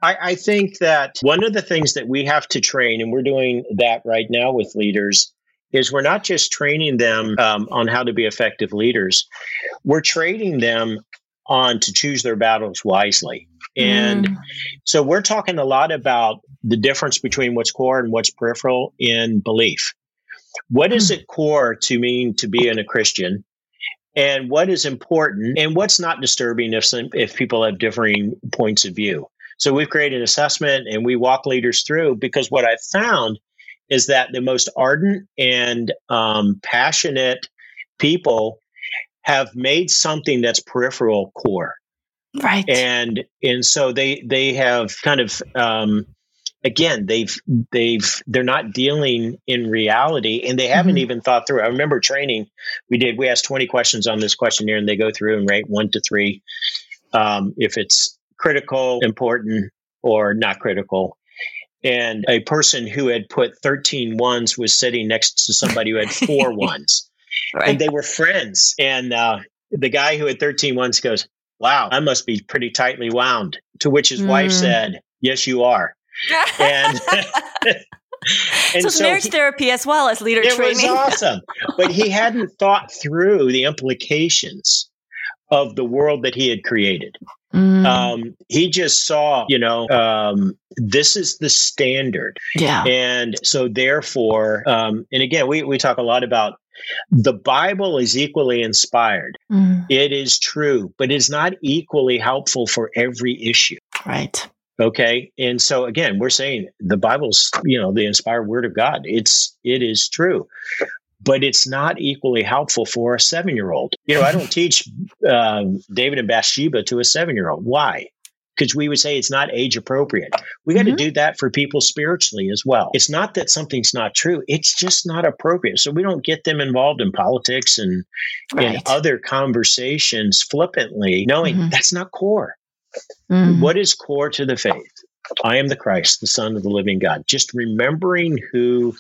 S3: I, I think that one of the things that we have to train, and we're doing that right now with leaders, is we're not just training them um, on how to be effective leaders, we're training them on to choose their battles wisely. And mm. so we're talking a lot about the difference between what's core and what's peripheral in belief. What is mm. it core to mean to be in a Christian? And what is important and what's not disturbing if some, if people have differing points of view? So we've created an assessment and we walk leaders through because what I've found is that the most ardent and um, passionate people have made something that's peripheral core.
S2: Right.
S3: And and so they they have kind of um, again they've they've they're not dealing in reality and they haven't mm-hmm. even thought through i remember training we did we asked 20 questions on this questionnaire and they go through and rate one to three um, if it's critical important or not critical and a person who had put 13 ones was sitting next to somebody who had four ones right. and they were friends and uh, the guy who had 13 ones goes wow i must be pretty tightly wound to which his mm. wife said yes you are and
S2: and so, so marriage he, therapy as well as leader it training.
S3: It was awesome, but he hadn't thought through the implications of the world that he had created. Mm. Um, he just saw, you know, um, this is the standard.
S2: Yeah.
S3: And so, therefore, um, and again, we, we talk a lot about the Bible is equally inspired. Mm. It is true, but it's not equally helpful for every issue.
S2: Right.
S3: Okay. And so again, we're saying the Bible's, you know, the inspired word of God. It's it is true but it's not equally helpful for a seven year old. You know, I don't teach um, David and Bathsheba to a seven year old. Why? Because we would say it's not age appropriate. We got to mm-hmm. do that for people spiritually as well. It's not that something's not true, it's just not appropriate. So we don't get them involved in politics and, right. and other conversations flippantly, knowing mm-hmm. that's not core. Mm-hmm. What is core to the faith? I am the Christ, the Son of the living God. Just remembering who,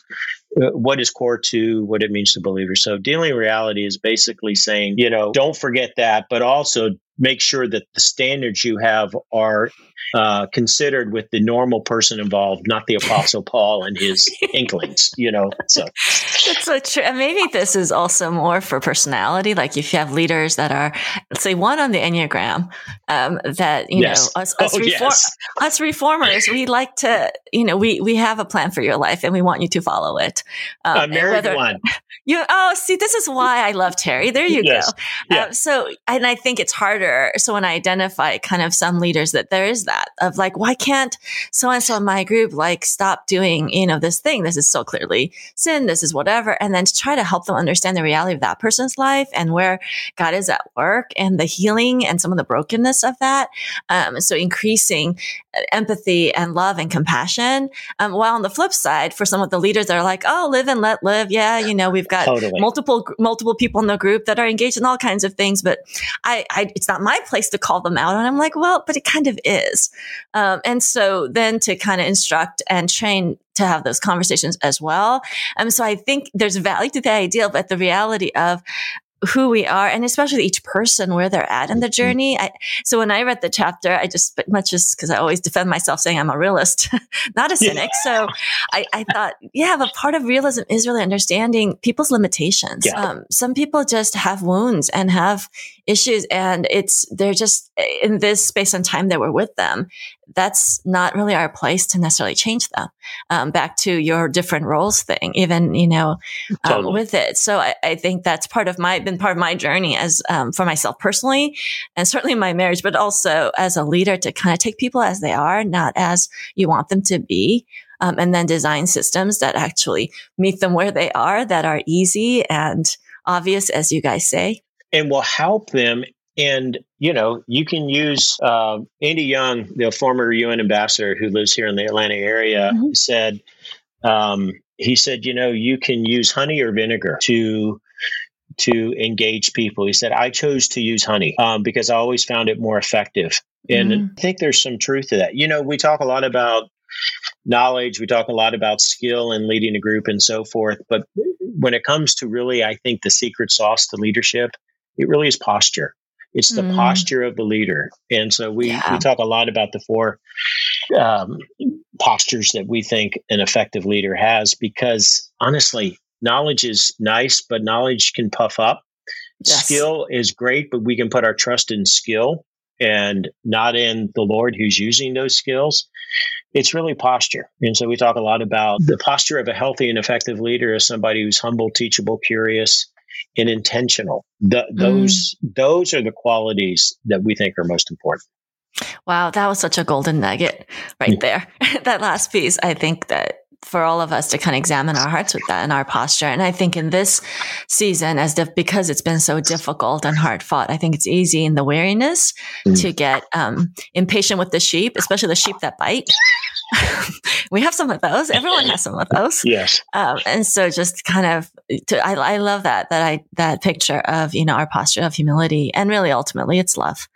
S3: what is core to what it means to believers. So, dealing reality is basically saying, you know, don't forget that, but also make sure that the standards you have are uh, considered with the normal person involved, not the Apostle Paul and his inklings. You know, so
S2: that's so true. And maybe this is also more for personality. Like if you have leaders that are, let's say, one on the Enneagram, um, that you yes. know, us us, oh, reform- yes. us reformers, we like to, you know, we we have a plan for your life and we want you to follow it.
S3: Um, a married whether, one.
S2: You oh, see, this is why I love Terry. There you yes. go. Yeah. Uh, so, and I think it's harder. So when I identify kind of some leaders that there is that of like, why can't so and so in my group like stop doing you know this thing? This is so clearly sin. This is whatever, and then to try to help them understand the reality of that person's life and where God is at work and the healing and some of the brokenness of that. Um, so increasing empathy and love and compassion. Um, while on the flip side, for some of the leaders that are like, "Oh, live and let live," yeah, you know, we've got totally. multiple multiple people in the group that are engaged in all kinds of things, but I, I, it's not my place to call them out. And I'm like, well, but it kind of is. Um, and so then to kind of instruct and train to have those conversations as well. Um, so I think there's value to the ideal, but the reality of who we are and especially each person where they're at in the mm-hmm. journey. I, so when I read the chapter, I just, much as because I always defend myself saying I'm a realist, not a cynic. Yeah. So I, I, thought, yeah, but part of realism is really understanding people's limitations. Yeah. Um, some people just have wounds and have issues and it's, they're just in this space and time that we're with them that's not really our place to necessarily change them. Um, back to your different roles thing, even you know, um, totally. with it. So I, I, think that's part of my been part of my journey as um, for myself personally, and certainly my marriage, but also as a leader to kind of take people as they are, not as you want them to be. Um, and then design systems that actually meet them where they are, that are easy and obvious as you guys say.
S3: And will help them and you know, you can use uh, Andy Young, the former UN ambassador who lives here in the Atlanta area, mm-hmm. said um, he said, you know, you can use honey or vinegar to to engage people. He said, I chose to use honey um, because I always found it more effective. And mm. I think there's some truth to that. You know, we talk a lot about knowledge, we talk a lot about skill and leading a group and so forth. But when it comes to really, I think the secret sauce to leadership, it really is posture. It's the mm. posture of the leader. And so we, yeah. we talk a lot about the four um, postures that we think an effective leader has because honestly, knowledge is nice, but knowledge can puff up. Yes. Skill is great, but we can put our trust in skill and not in the Lord who's using those skills. It's really posture. And so we talk a lot about the posture of a healthy and effective leader as somebody who's humble, teachable, curious, and intentional. The, those mm. those are the qualities that we think are most important.
S2: Wow, that was such a golden nugget right there. that last piece, I think that for all of us to kind of examine our hearts with that and our posture. And I think in this season, as the, because it's been so difficult and hard fought, I think it's easy in the weariness mm. to get um, impatient with the sheep, especially the sheep that bite. we have some of those. Everyone has some of those.
S3: Yes.
S2: Um, and so just kind of, to, I, I love that, that I, that picture of, you know, our posture of humility and really ultimately it's love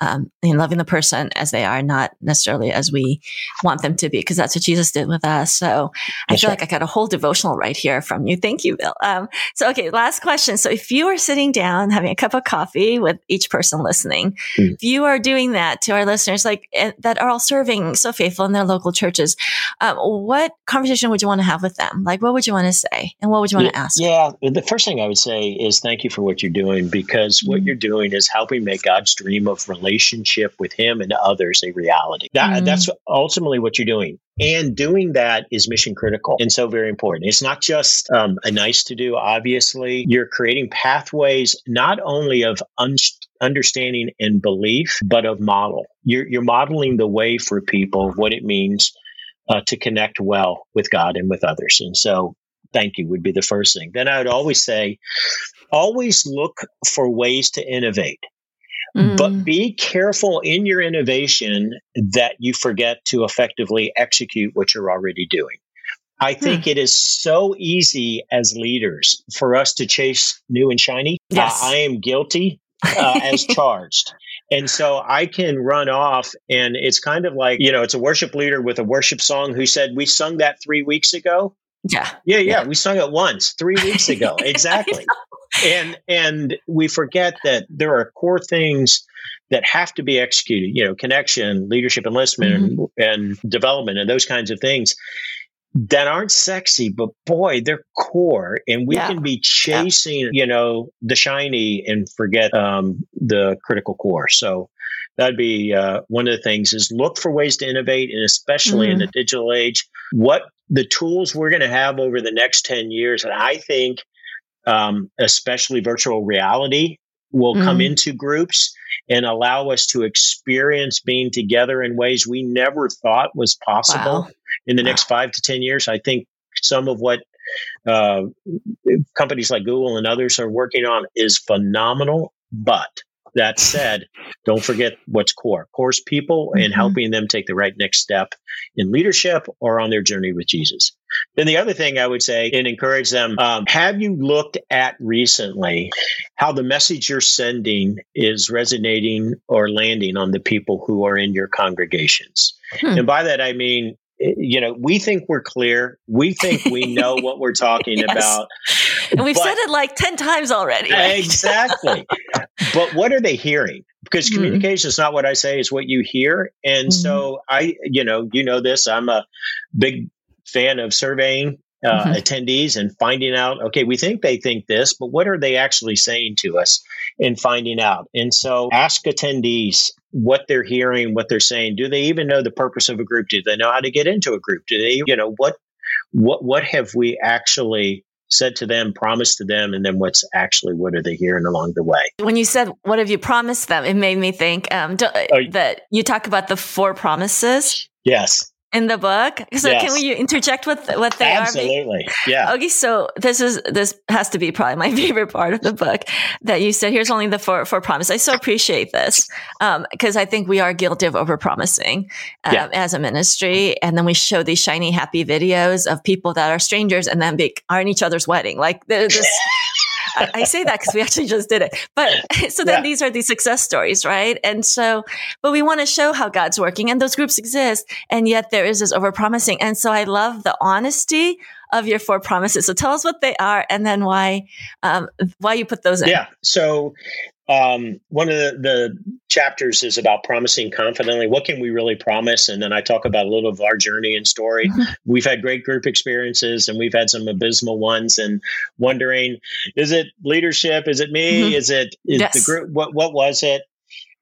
S2: um, and loving the person as they are, not necessarily as we want them to be, because that's what Jesus did with us. So I feel like I got a whole devotional right here from you. Thank you, Bill. Um, so, okay, last question. So if you are sitting down having a cup of coffee with each person listening, mm. if you are doing that to our listeners, like eh, that are all serving so faithful in their local churches, um, what conversation would you want to have with them? Like, what would you want to say? And what would you want
S3: yeah,
S2: to ask?
S3: Yeah, the first thing I would say is thank you for what you're doing because what you're doing is helping make God's dream of relationship with him and others a reality. That, mm-hmm. That's ultimately what you're doing. And doing that is mission critical and so very important. It's not just um, a nice to do, obviously. You're creating pathways not only of un- understanding and belief, but of model. You're, you're modeling the way for people, what it means uh, to connect well with God and with others. And so thank you would be the first thing. Then I would always say, always look for ways to innovate. Mm. But be careful in your innovation that you forget to effectively execute what you're already doing. I hmm. think it is so easy as leaders for us to chase new and shiny. Uh, yes. Uh, I am guilty uh, as charged. And so I can run off, and it's kind of like, you know, it's a worship leader with a worship song who said, We sung that three weeks ago.
S2: Yeah.
S3: Yeah, yeah. yeah. We sung it once three weeks ago. Exactly and and we forget that there are core things that have to be executed you know connection leadership enlistment mm-hmm. and, and development and those kinds of things that aren't sexy, but boy, they're core. And we yeah. can be chasing, yeah. you know, the shiny and forget um, the critical core. So that'd be uh, one of the things is look for ways to innovate, and especially mm-hmm. in the digital age, what the tools we're going to have over the next 10 years. And I think um, especially virtual reality, will mm. come into groups and allow us to experience being together in ways we never thought was possible wow. in the wow. next five to 10 years. I think some of what uh, companies like Google and others are working on is phenomenal, but that said, don't forget what's core. Core's people mm-hmm. and helping them take the right next step in leadership or on their journey with Jesus. Then the other thing I would say and encourage them, um, have you looked at recently how the message you're sending is resonating or landing on the people who are in your congregations? Hmm. And by that, I mean, you know, we think we're clear. We think we know what we're talking yes. about.
S2: And we've said it like 10 times already.
S3: Right? Exactly. but what are they hearing? Because mm-hmm. communication is not what I say, is what you hear. And mm-hmm. so I, you know, you know this, I'm a big fan of surveying uh, mm-hmm. attendees and finding out, okay, we think they think this, but what are they actually saying to us and finding out? And so ask attendees what they're hearing, what they're saying. Do they even know the purpose of a group? Do they know how to get into a group? Do they, you know, what, what, what have we actually said to them, promised to them, and then what's actually what are they hearing along the way?
S2: When you said what have you promised them, it made me think um, oh, that you talk about the four promises.
S3: Yes.
S2: In the book. So yes. can we interject with what they
S3: Absolutely.
S2: are?
S3: Absolutely. Yeah.
S2: Okay. So this is this has to be probably my favorite part of the book that you said. Here's only the four four promise. I so appreciate this because um, I think we are guilty of over promising um, yeah. as a ministry, and then we show these shiny happy videos of people that are strangers and then be, are in each other's wedding. Like this. I, I, say that because we actually just did it. But so then yeah. these are the success stories, right? And so, but we want to show how God's working and those groups exist. And yet there is this overpromising. And so I love the honesty of your four promises. So tell us what they are and then why, um, why you put those in.
S3: Yeah. So um, one of the, the, chapters is about promising confidently. What can we really promise? And then I talk about a little of our journey and story. Mm-hmm. We've had great group experiences and we've had some abysmal ones and wondering, is it leadership? Is it me? Mm-hmm. Is it is yes. the group? What, what was it?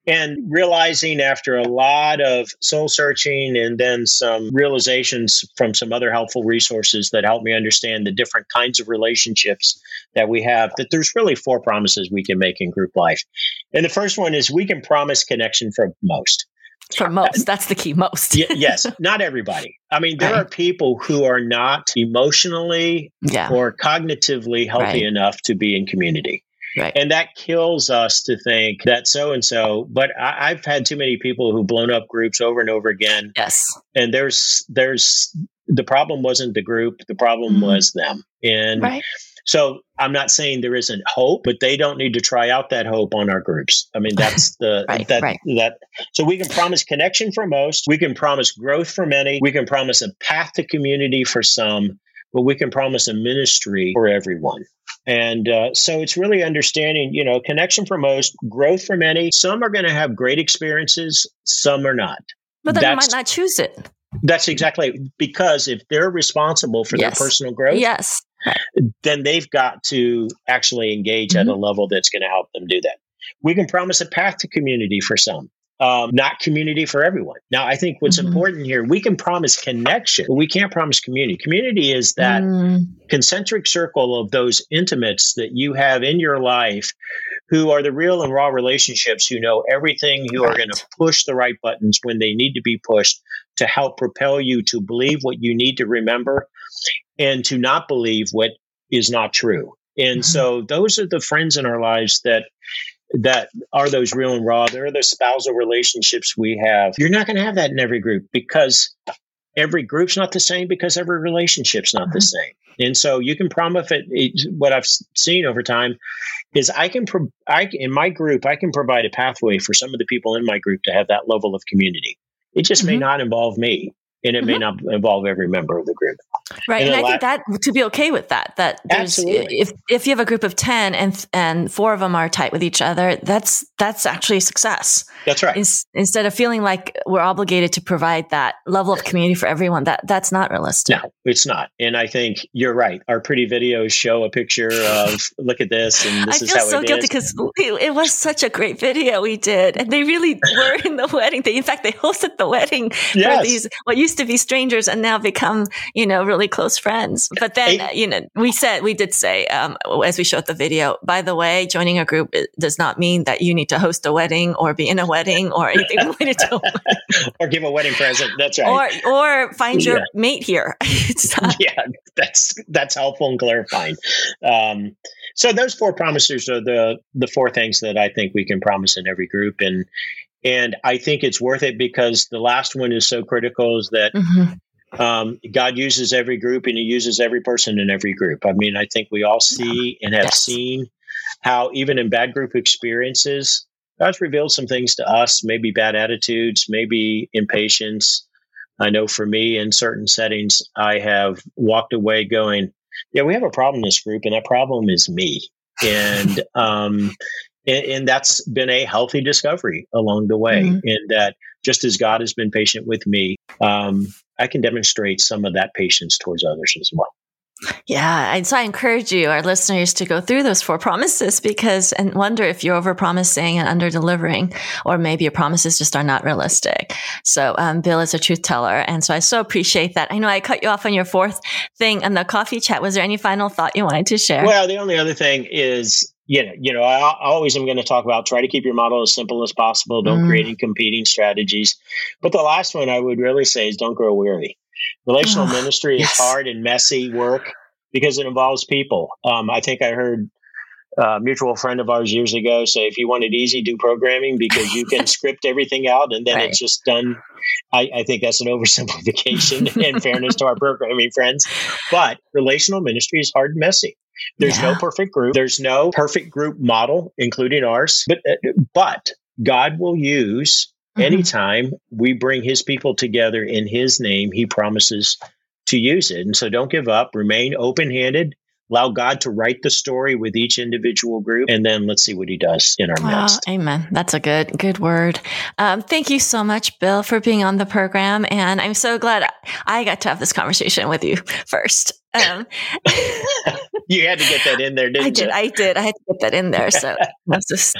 S3: and realizing after a lot of soul searching and then some realizations from some other helpful resources that help me understand the different kinds of relationships that we have that there's really four promises we can make in group life and the first one is we can promise connection for most
S2: for most that's the key most
S3: y- yes not everybody i mean there right. are people who are not emotionally yeah. or cognitively healthy right. enough to be in community
S2: Right.
S3: And that kills us to think that so and so. But I, have had too many people who've blown up groups over and over again.
S2: Yes.
S3: And there's there's the problem wasn't the group, the problem mm-hmm. was them. And right. So I'm not saying there isn't hope, but they don't need to try out that hope on our groups. I mean, that's the right, that right. that so we can promise connection for most, we can promise growth for many, we can promise a path to community for some, but we can promise a ministry for everyone. And uh, so it's really understanding, you know, connection for most, growth for many. Some are going to have great experiences, some are not.
S2: But then that's, they might not choose it.
S3: That's exactly because if they're responsible for yes. their personal growth,
S2: yes,
S3: then they've got to actually engage mm-hmm. at a level that's going to help them do that. We can promise a path to community for some um, not community for everyone. Now, I think what's mm-hmm. important here, we can promise connection, but we can't promise community. Community is that mm. concentric circle of those intimates that you have in your life who are the real and raw relationships, who know everything, who right. are going to push the right buttons when they need to be pushed to help propel you to believe what you need to remember and to not believe what is not true. And mm-hmm. so those are the friends in our lives that that are those real and raw. They're the spousal relationships we have. You're not going to have that in every group because every group's not the same because every relationship's not mm-hmm. the same. And so you can promise it, What I've seen over time is I can, pro, I in my group, I can provide a pathway for some of the people in my group to have that level of community. It just mm-hmm. may not involve me and it mm-hmm. may not involve every member of the group.
S2: Right, and, and I think that to be okay with that, that
S3: absolutely.
S2: if if you have a group of ten and and four of them are tight with each other, that's that's actually a success.
S3: That's right. In,
S2: instead of feeling like we're obligated to provide that level of community for everyone, that that's not realistic.
S3: No, it's not. And I think you're right. Our pretty videos show a picture of look at this, and this
S2: I
S3: is how
S2: so guilty because it was such a great video we did, and they really were in the wedding. They, in fact, they hosted the wedding yes. for these what used to be strangers and now become you know really close friends. But then, I, you know, we said, we did say, um, as we showed the video, by the way, joining a group does not mean that you need to host a wedding or be in a wedding or anything related to
S3: or give a wedding present. That's right.
S2: Or, or find your yeah. mate here.
S3: yeah, that's, that's helpful and clarifying. Um, so those four promises are the, the four things that I think we can promise in every group. And, and I think it's worth it because the last one is so critical is that mm-hmm. Um, God uses every group and he uses every person in every group. I mean, I think we all see and have yes. seen how, even in bad group experiences, God's revealed some things to us, maybe bad attitudes, maybe impatience. I know for me, in certain settings, I have walked away going, Yeah, we have a problem in this group, and that problem is me. And, um, and, and, that's been a healthy discovery along the way. Mm-hmm. In that, just as God has been patient with me, um, I can demonstrate some of that patience towards others as well.
S2: Yeah. And so I encourage you, our listeners, to go through those four promises because and wonder if you're over promising and under delivering, or maybe your promises just are not realistic. So, um, Bill is a truth teller. And so I so appreciate that. I know I cut you off on your fourth thing in the coffee chat. Was there any final thought you wanted to share?
S3: Well, the only other thing is you know, you know, I, I always am going to talk about try to keep your model as simple as possible. Don't mm. create any competing strategies. But the last one I would really say is don't grow weary. Relational oh, ministry yes. is hard and messy work because it involves people. Um, I think I heard a mutual friend of ours years ago say, if you want it easy, do programming because you can script everything out and then right. it's just done. I, I, think that's an oversimplification in fairness to our programming friends. But relational ministry is hard and messy. There's yeah. no perfect group. There's no perfect group model, including ours. But uh, but God will use mm-hmm. anytime we bring His people together in His name. He promises to use it, and so don't give up. Remain open handed allow God to write the story with each individual group, and then let's see what He does in our midst.
S2: Amen. That's a good good word. Um, thank you so much, Bill, for being on the program, and I'm so glad I got to have this conversation with you first. Um,
S3: you had to get that in there, didn't
S2: I did,
S3: you?
S2: I did. I had to get that in there. So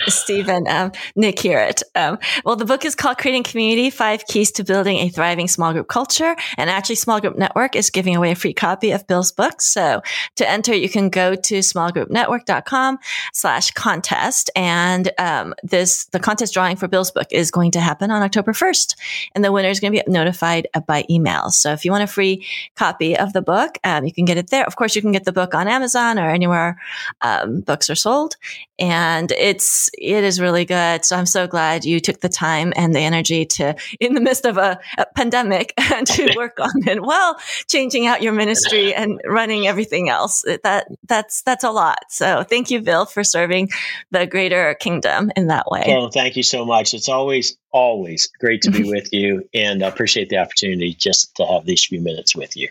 S2: Stephen, um, Nick hear it. Um, well, the book is called Creating Community, Five Keys to Building a Thriving Small Group Culture. And actually Small Group Network is giving away a free copy of Bill's book. So to enter, you can go to smallgroupnetwork.com slash contest. And, um, this, the contest drawing for Bill's book is going to happen on October 1st. And the winner is going to be notified by email. So if you want a free copy of the book, um, you can get it there. Of course, you can get the book on Amazon or anywhere um, books are sold, and it's it is really good. So I'm so glad you took the time and the energy to, in the midst of a, a pandemic, to work on it while changing out your ministry and running everything else. That that's that's a lot. So thank you, Bill, for serving the greater kingdom in that way.
S3: Well, thank you so much. It's always always great to be with you, and I appreciate the opportunity just to have these few minutes with you.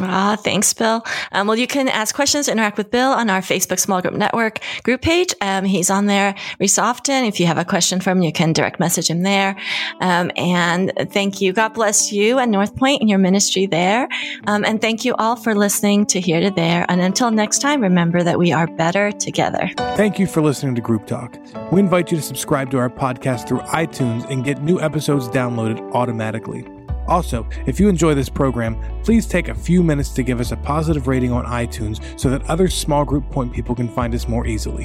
S2: Ah, thanks, Bill. Um, well, you can ask questions, interact with Bill on our Facebook Small Group Network group page. Um, he's on there every often. If you have a question for him, you can direct message him there. Um, and thank you. God bless you and North Point and your ministry there. Um, and thank you all for listening to Here to There. And until next time, remember that we are better together.
S1: Thank you for listening to Group Talk. We invite you to subscribe to our podcast through iTunes and get new episodes downloaded automatically. Also, if you enjoy this program, please take a few minutes to give us a positive rating on iTunes so that other small group point people can find us more easily.